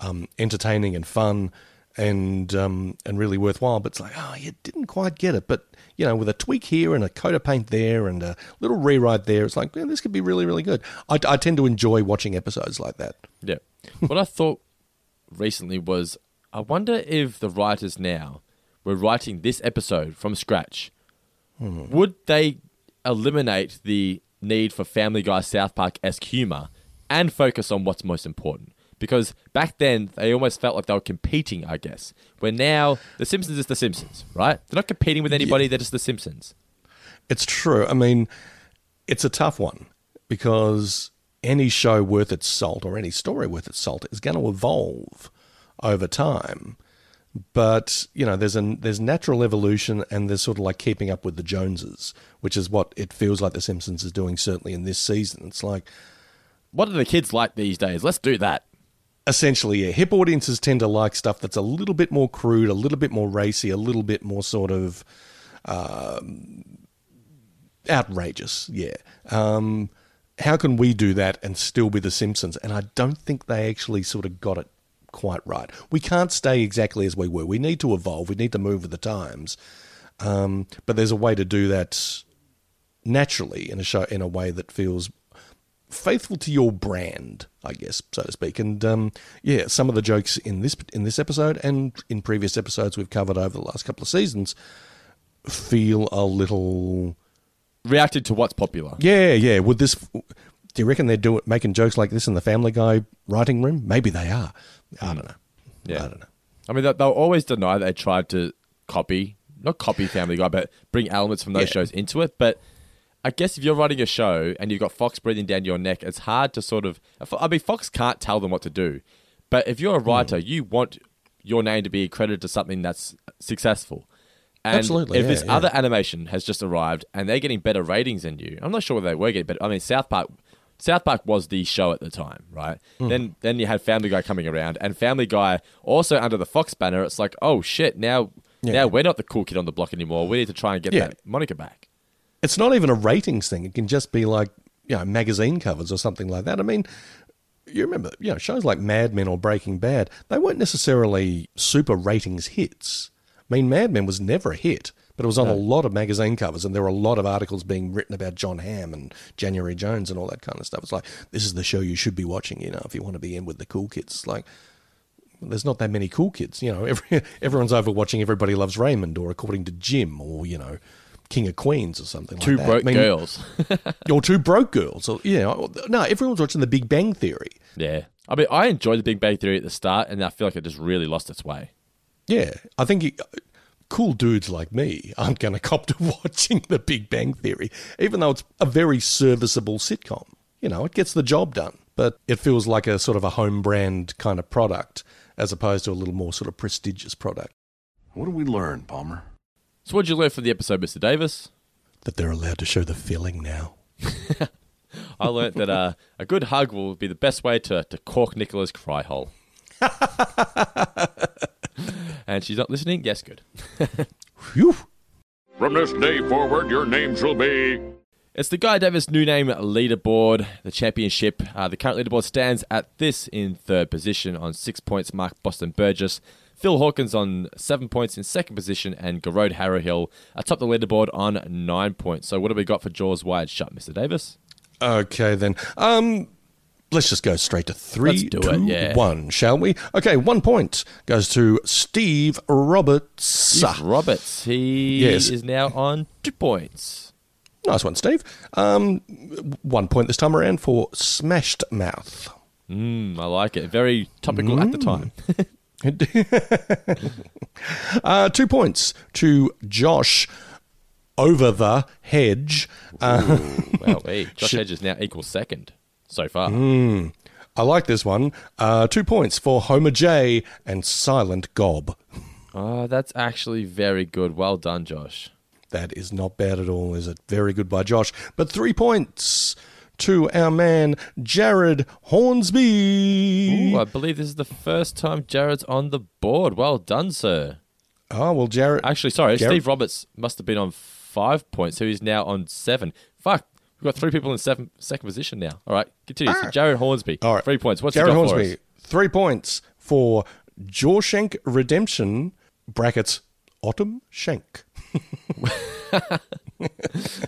um, entertaining and fun and um, and really worthwhile. But it's like, oh, you didn't quite get it. But you know, with a tweak here and a coat of paint there and a little rewrite there, it's like, yeah, this could be really really good. I, I tend to enjoy watching episodes like that. Yeah. what I thought recently was I wonder if the writers now were writing this episode from scratch, Would they eliminate the need for Family Guy South Park esque humor and focus on what's most important? Because back then they almost felt like they were competing, I guess. Where now The Simpsons is The Simpsons, right? They're not competing with anybody, they're just The Simpsons. It's true. I mean, it's a tough one because any show worth its salt or any story worth its salt is going to evolve over time. But you know, there's a there's natural evolution, and there's sort of like keeping up with the Joneses, which is what it feels like The Simpsons is doing. Certainly in this season, it's like What are the kids like these days? Let's do that. essentially, yeah, hip audiences tend to like stuff that's a little bit more crude, a little bit more racy, a little bit more sort of um, outrageous. Yeah. Um, how can we do that and still be The Simpsons? And I don't think they actually sort of got it quite right. We can't stay exactly as we were. We need to evolve. We need to move with the times. Um, but there's a way to do that naturally in a show in a way that feels faithful to your brand, I guess, so to speak. And um, yeah, some of the jokes in this in this episode and in previous episodes we've covered over the last couple of seasons feel a little reacted to what's popular. Yeah, yeah. Would this? Do you reckon they're doing making jokes like this in the Family Guy writing room? Maybe they are. I hmm. don't know. Yeah. I don't know. I mean, they- they'll always deny they tried to copy, not copy Family Guy, but bring elements from those Yeah. shows into it. But I guess if you're writing a show and you've got Fox breathing down your neck, it's hard to sort of. I mean, Fox can't tell them what to do. But if you're a writer, hmm. you want your name to be credited to something that's successful. And Absolutely, if yeah, this yeah. other animation has just arrived and they're getting better ratings than you, I'm not sure whether they were getting better. I mean, South Park. South Park was the show at the time, right? Mm. Then then you had Family Guy coming around, and Family Guy also under the Fox banner. It's like, oh shit, now Yeah. now we're not the cool kid on the block anymore. We need to try and get Yeah. that moniker back. It's not even a ratings thing. It can just be like you know magazine covers or something like that. I mean, you remember, you know, shows like Mad Men or Breaking Bad, they weren't necessarily super ratings hits. I mean, Mad Men was never a hit, but it was on No. a lot of magazine covers, and there were a lot of articles being written about John Hamm and January Jones and all that kind of stuff. It's like this is the show you should be watching, you know, if you want to be in with the cool kids. It's like there's not that many cool kids, you know. (laughs) Every, everyone's over watching Everybody Loves Raymond or According to Jim or you know. King of Queens or something Two like that. broke I mean, girls. (laughs) or two broke girls. Or, you know, no, everyone's watching The Big Bang Theory. Yeah. I mean, I enjoyed the Big Bang Theory at the start, and I feel like it just really lost its way. Yeah, I think it, cool dudes like me aren't going (laughs) to cop to watching The Big Bang Theory, even though it's a very serviceable sitcom. You know, it gets the job done, but it feels like a sort of a home brand kind of product as opposed to a little more sort of prestigious product. What did we learn, Palmer? So, what did you learn from the episode, Mr. Davis? That they're allowed to show the filling now. (laughs) I learnt that uh, a good hug will be the best way to, to cork Nicola's cry hole. (laughs) (laughs) and she's not listening? Yes, good. (laughs) Phew. From this day forward, your name shall be. It's the Guy Davis new name leaderboard, the championship. Uh, the current leaderboard stands at this in third position on six points. Mark Boston Burgess, Phil Hawkins on seven points in second position, and Garode Harrowhill atop the leaderboard on nine points. So, what have we got for Jaws Wired Shut, Mr. Davis? Okay, then. Um, let's just go straight to 3 Let's do it, yeah. one, shall we? Okay, one point goes to Steve Roberts. Steve Roberts. He Yes. is now on two points. Nice one, Steve. Um, one point this time around for Smashed Mouth. Mm, I like it. Very topical at the time. (laughs) (laughs) uh, two points to Josh over the hedge. Uh, well, hey, (laughs) Josh. Hedge is now equal second so far. Mm, I like this one. Uh, two points for Homer J and Silent Gob. Oh, that's actually very good. Well done, Josh. That is not bad at all, is it? Very good by Josh. But three points to our man Jared Hornsby. Ooh, I believe this is the first time Jared's on the board. Well done, sir. Oh, well, Jared. Actually, sorry, Jared- Steve Roberts must have been on five points, so he's now on seven. Fuck, we've got three people in seven, second position now. All right, continue. So ah. Jared Hornsby, all right. three points. What's Jared got Hornsby, three points for Jawshank Redemption, brackets, Autumn Shank. (laughs)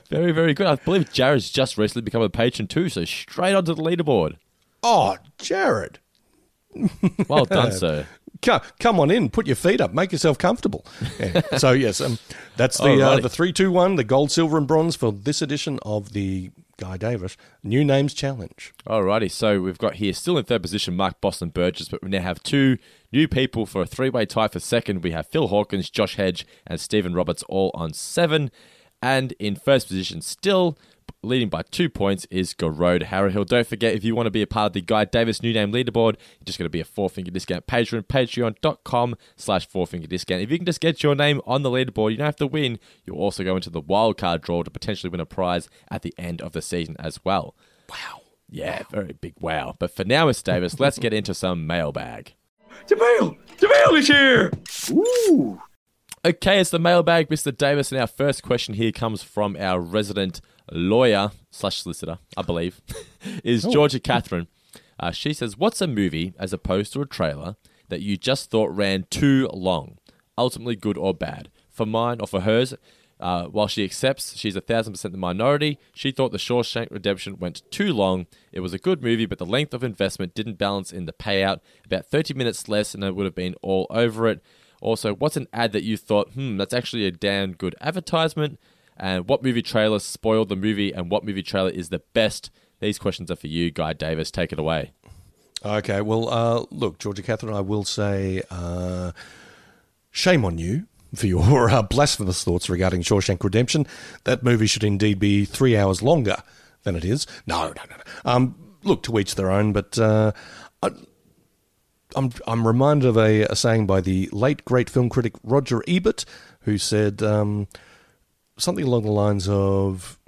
Very, very good. I believe Jared's just recently become a patron too, so straight onto the leaderboard. Oh, Jared. Well (laughs) done, sir. Come, come on in, put your feet up, make yourself comfortable. (laughs) Yeah. so yes, um, that's the uh, the three two one, the gold, silver, and bronze for this edition of the Guy Davis New Names Challenge. Alrighty, so we've got here still in third position Mark Boston Burgess, but we now have two new people for a three way tie for second. We have Phil Hawkins, Josh Hedge, and Stephen Roberts all on seven. And in first position, still leading by two points, is Garode Harrowhill. Don't forget, if you want to be a part of the Guy Davis new name leaderboard, you're just going to be a four finger discount patron, patreon.com slash four finger discount. If you can just get your name on the leaderboard, you don't have to win. You'll also go into the wildcard draw to potentially win a prize at the end of the season as well. Wow. Yeah, very big wow. But for now, Mr. Davis, (laughs) let's get into some mailbag. Jamil! Jamil is here! Ooh. Okay, it's the mailbag, Mr. Davis, and our first question here comes from our resident lawyer slash solicitor, I believe, (laughs) is Oh. Georgia Catherine. Uh, she says, "What's a movie as opposed to a trailer that you just thought ran too long, ultimately good or bad? For mine or for hers." Uh, while she accepts she's a thousand percent the minority, she thought The Shawshank Redemption went too long. It was a good movie, but the length of investment didn't balance in the payout. About 30 minutes less, and it would have been all over it. Also, what's an ad that you thought, hmm, that's actually a damn good advertisement? And what movie trailer spoiled the movie, and what movie trailer is the best? These questions are for you, Guy Davis. Take it away. Okay, well, uh, look, Georgia Catherine, I will say uh, shame on you for your (laughs) uh, blasphemous thoughts regarding Shawshank Redemption. That movie should indeed be three hours longer than it is. No, no, no. no. Um, look, to each their own, but uh, I, I'm, I'm reminded of a, a saying by the late great film critic Roger Ebert, who said um, something along the lines of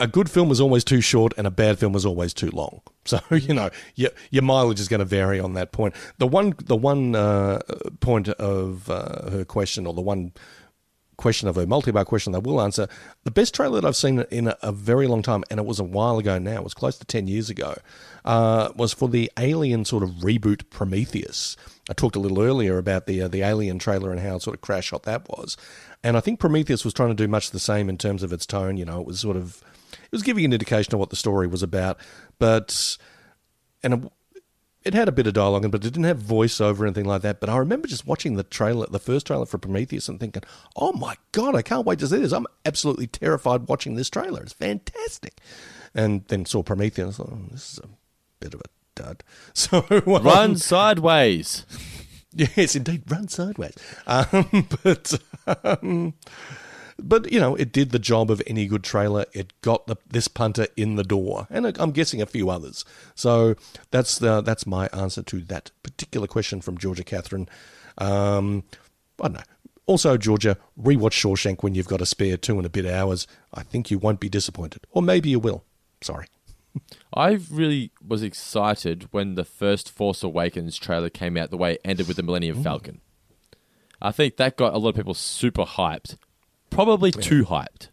a good film is always too short and a bad film is always too long. (laughs) So you know your your mileage is going to vary on that point. The one the one uh, point of uh, her question or the one question of a multi-part question I will answer. The best trailer that I've seen in a, a very long time, and it was a while ago now, it was close to 10 years ago, uh, was for the Alien sort of reboot Prometheus. I talked a little earlier about the uh, the Alien trailer and how sort of crash hot that was. And I think Prometheus was trying to do much the same in terms of its tone. You know, it was sort of, it was giving an indication of what the story was about. But, and it, it had a bit of dialogue, but it didn't have voiceover or anything like that. But I remember just watching the trailer, the first trailer for Prometheus, and thinking, "Oh my god, I can't wait to see this! I'm absolutely terrified watching this trailer. It's fantastic." And then saw Prometheus. And I thought, oh, "This is a bit of a dud." (laughs) So um, Run sideways. (laughs) Yes, indeed, run sideways. Um, (laughs) but um, but you know, it did the job of any good trailer. It got the, this punter in the door, and I'm guessing a few others. So that's the, that's my answer to that particular question from Georgia Catherine. Um, I don't know. Also, Georgia, rewatch Shawshank when you've got a spare two and a bit hours. I think you won't be disappointed, or maybe you will. Sorry. I really was excited when the first Force Awakens trailer came out the way it ended with the Millennium Falcon. I think that got a lot of people super hyped. Probably too hyped.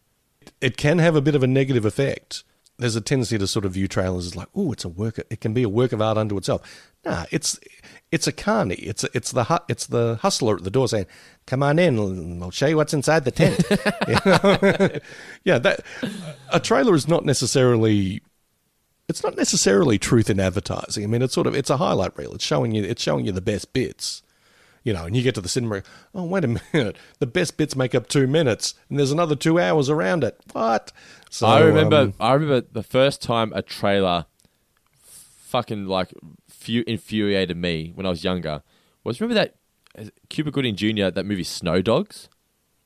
It can have a bit of a negative effect. There's a tendency to sort of view trailers as like, oh, it's a work. It can be a work of art unto itself. Nah, it's it's a carny. It's it's the hu- it's the hustler at the door saying, "Come on in, I'll show you what's inside the tent." (laughs) (laughs) Yeah, that a trailer is not necessarily it's not necessarily truth in advertising. I mean, it's sort of it's a highlight reel. It's showing you it's showing you the best bits, you know. And you get to the cinema, oh wait a (laughs) minute, the best bits make up two minutes, and there's another two hours around it. What? So I remember. um, I remember the first time a trailer, fucking like, fu- infuriated me when I was younger. Was remember that uh, Cuba Gooding Jr. that movie Snow Dogs.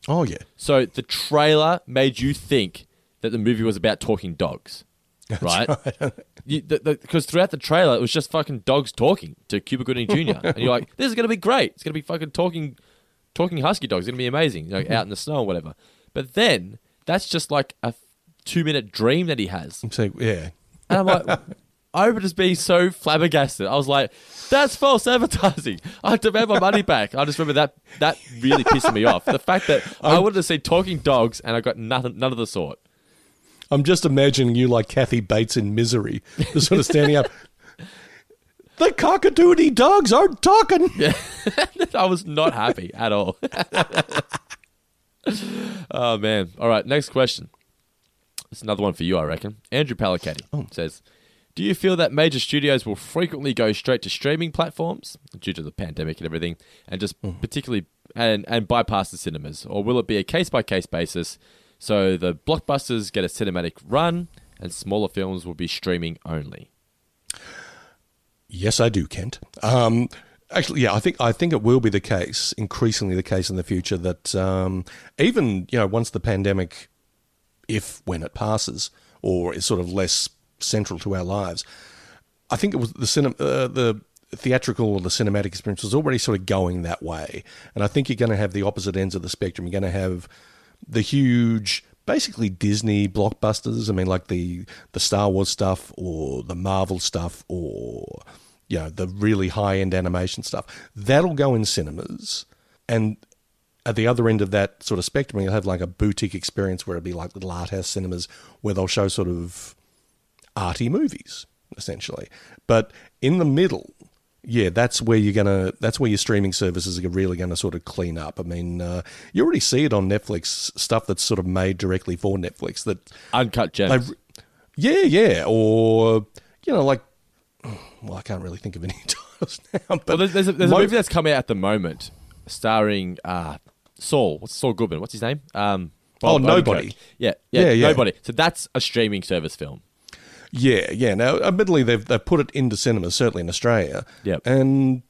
Oh yeah. So the trailer made you think that the movie was about talking dogs, right? (laughs) Because throughout the trailer, it was just fucking dogs talking to Cuba Gooding Jr. (laughs) and you're like, this is gonna be great. It's gonna be fucking talking, talking husky dogs. It's gonna be amazing. You know, out in the snow or whatever. But then that's just like a two minute dream that he has. So yeah. And I'm like, I remember just being so flabbergasted. I was like, that's false advertising. I demand my money back. I just remember that that really pissed me off. The fact that (laughs) I wanted to see talking dogs and I got nothing, none of the sort. I'm just imagining you like Kathy Bates in Misery, just sort of standing up. (laughs) The cockadoodie dogs aren't talking. (laughs) I was not happy at all. (laughs) oh man! All right, next question. It's another one for you, I reckon. Andrew Palicetti oh. says, "Do you feel that major studios will frequently go straight to streaming platforms due to the pandemic and everything, and just mm. particularly and and bypass the cinemas, or will it be a case by case basis? So the blockbusters get a cinematic run, and smaller films will be streaming only." Yes, I do, Kent. Um, actually, yeah, I think I think it will be the case, increasingly the case in the future that um, even you know once the pandemic, if when it passes or is sort of less central to our lives, I think it was the cinema, uh, the theatrical or the cinematic experience was already sort of going that way, and I think you're going to have the opposite ends of the spectrum. You're going to have the huge basically Disney blockbusters. I mean, like the the Star Wars stuff or the Marvel stuff or you know the really high end animation stuff. That'll go in cinemas, and at the other end of that sort of spectrum, you'll have like a boutique experience where it'll be like little art house cinemas where they'll show sort of arty movies essentially. But in the middle, yeah, that's where you're gonna. That's where your streaming services are really going to sort of clean up. I mean, uh, you already see it on Netflix stuff that's sort of made directly for Netflix. That uncut gems. yeah, yeah, or you know, like, well, I can't really think of any (laughs) titles now. But well, there's, there's, a, there's a movie that's coming out at the moment, starring uh, Saul. What's Saul Goodman? What's his name? Um, Oh, Nobody. Odenkirk. Yeah, yeah, Yeah, yeah. nobody. So that's a streaming service film. Yeah, yeah. Now, admittedly, they've they've put it into cinemas, certainly in Australia. Yep. And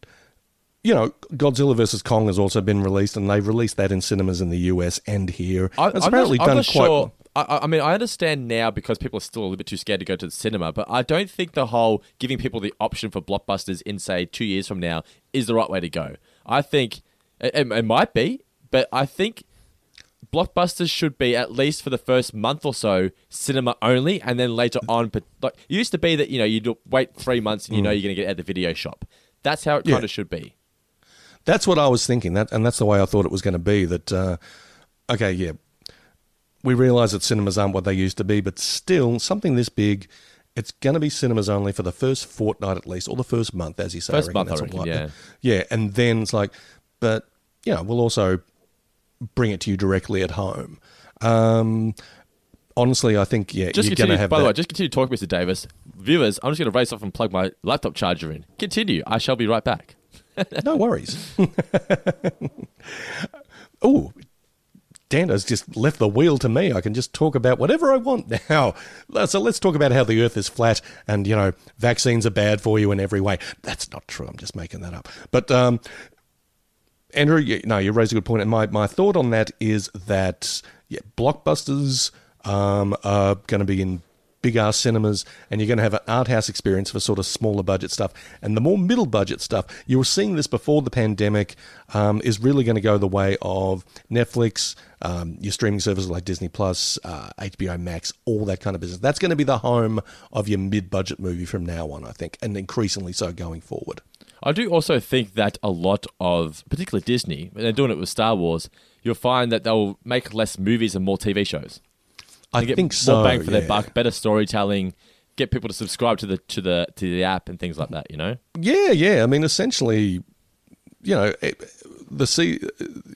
you know, Godzilla versus Kong has also been released, and they've released that in cinemas in the US and here. I, it's I'm apparently done quite sure. well. I, I- mean, I understand now because people are still a little bit too scared to go to the cinema, but I don't think the whole giving people the option for blockbusters in, say, two years from now is the right way to go. I think it, it might be, but I think blockbusters should be at least for the first month or so cinema only, and then later on. But like it used to be that you know you'd wait three months and you know Mm. you're going to get at the video shop. That's how it Yeah. kind of should be. That's what I was thinking, that, and that's the way I thought it was going to be. That uh, okay, yeah, we realise that cinemas aren't what they used to be, but still, something this big, it's going to be cinemas only for the first fortnight at least, or the first month, as you say. First month, reckon, what- yeah. yeah, and then it's like, but yeah, we'll also bring it to you directly at home. Um, honestly, I think yeah, Just you're going to have by that. the way, just continue talking, Mr. Davis. Viewers, I'm just going to race off and plug my laptop charger in. Continue. I shall be right back. (laughs) no worries. (laughs) oh, Dando's just left the wheel to me. I can just talk about whatever I want now. (laughs) So let's talk about how the Earth is flat and, you know, vaccines are bad for you in every way. That's not true. I'm just making that up. But, um, Andrew, you, no, you raised a good point. And my, my thought on that is that, yeah, blockbusters um, are going to be in big ass cinemas and you're going to have an art house experience for sort of smaller budget stuff. And the more middle budget stuff, you were seeing this before the pandemic, um, is really going to go the way of Netflix, um, your streaming services like Disney Plus, uh, HBO Max, all that kind of business. That's going to be the home of your mid budget movie from now on, I think, and increasingly so going forward. I do also think that a lot of, particularly Disney, when they're doing it with Star Wars, you'll find that they'll make less movies and more TV shows. I And get think more so, bang for their buck, better storytelling, get people to subscribe to the to the to the app and things like that. You know, Yeah, yeah. I mean, essentially, you know, the se-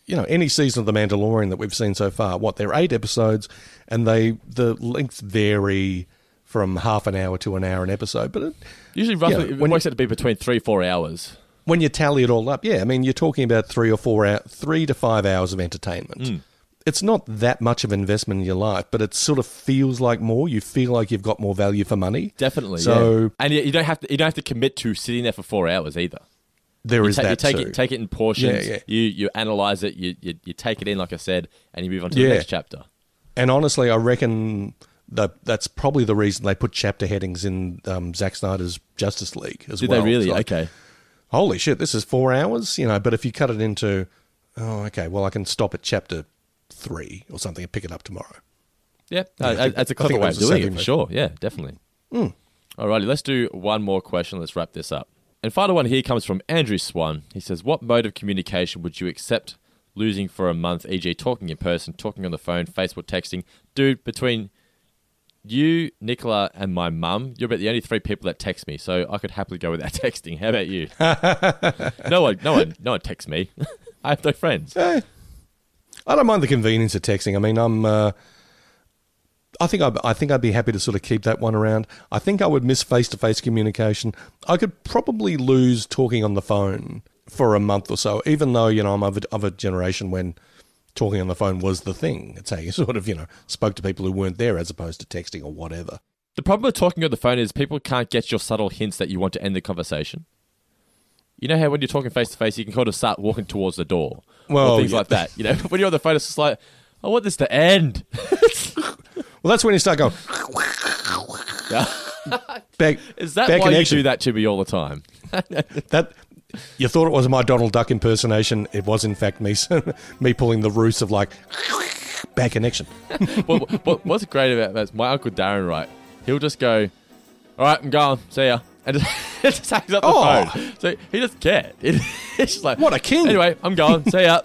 you know, any season of The Mandalorian that we've seen so far, what they're eight episodes, and they the lengths vary from half an hour to an hour an episode. But it, usually roughly Yeah, it when works out to be between three four hours. when you tally it all up, yeah, I mean, you're talking about three or four hour, three to five hours of entertainment. Mm. It's not that much of investment in your life, but it sort of feels like more. You feel like you've got more value for money. Definitely. So yeah. and you, you don't have to you don't have to commit to sitting there for four hours either. there you is ta- that you take too. it take it in portions. Yeah, yeah. You you analyze it. You, you you take it in, like I said, and you move on to the next chapter. And honestly, I reckon that that's probably the reason they put chapter headings in um, Zack Snyder's Justice League as Did they well. really? It's like, Okay. Holy shit! This is four hours, you know. But if you cut it into, oh, okay, well, I can stop at chapter three or something and pick it up tomorrow. Yeah, that's a clever way of doing it for sure. Yeah, definitely. Mm. Alrighty, let's do one more question. Let's wrap this up. And final one here comes from Andrew Swan. He says, "What mode of communication would you accept losing for a month? E.g., talking in person, talking on the phone, Facebook texting, dude. Between you, Nicola, and my mum, you're about the only three people that text me, so I could happily go without (laughs) texting. How about you? (laughs) no one, no one, no one texts me. (laughs) I have no friends. Eh, I don't mind the convenience of texting. I mean, I'm. Uh, I think I, I think I'd be happy to sort of keep that one around. I think I would miss face to face communication. I could probably lose talking on the phone for a month or so, even though you know I'm of a, of a generation when talking on the phone was the thing. It's how you (laughs) sort of you know spoke to people who weren't there as opposed to texting or whatever. The problem with talking on the phone is people can't get your subtle hints that you want to end the conversation. You know how when you're talking face to face, you can kind of start walking towards the door, Well, or things yeah. like that. You know, (laughs) when you're on the phone, it's just like, I want this to end. (laughs) Well, that's when you start going. Back, Is that back why you do that to me all the time? that you thought it was my Donald Duck impersonation. It was in fact me (laughs) me pulling the roots of like bad connection. (laughs) what, what, what's great about that is my uncle Darren, right? He'll just go, "All right, I'm going. See ya," and (laughs) just, just hangs up the Oh. phone. So he doesn't care. It- it's just like, What a king! Anyway, I'm going. See ya.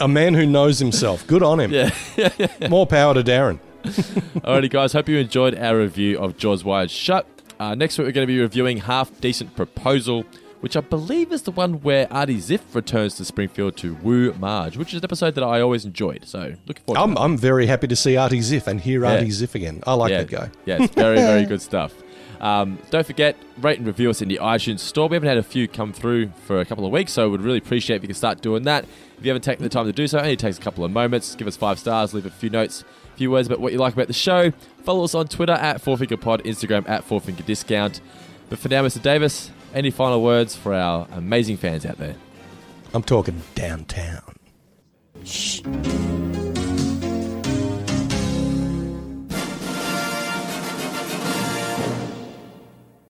A man who knows himself. Good on him. Yeah. More power to Darren. Alrighty, guys. Hope you enjoyed our review of Jaws Wired Shut. Uh, next week, we're going to be reviewing Half Decent Proposal, which I believe is the one where Artie Ziff returns to Springfield to woo Marge, which is an episode that I always enjoyed. So, looking forward to I'm. I'm very happy to see Artie Ziff and hear Yeah. Artie Ziff again. I like yeah. that guy. Yeah, it's very, very (laughs) good stuff. Um, don't forget, rate and review us in the iTunes store. We haven't had a few come through for a couple of weeks, so we'd really appreciate if you could start doing that. If you haven't taken the time to do so, it only takes a couple of moments. Give us five stars, leave a few notes, few words about what you like about the show. Follow us on Twitter at FourFingerPod, Instagram at FourFingerDiscount. But for now, Mr. Davis, any final words for our amazing fans out there? I'm talking downtown. Shh.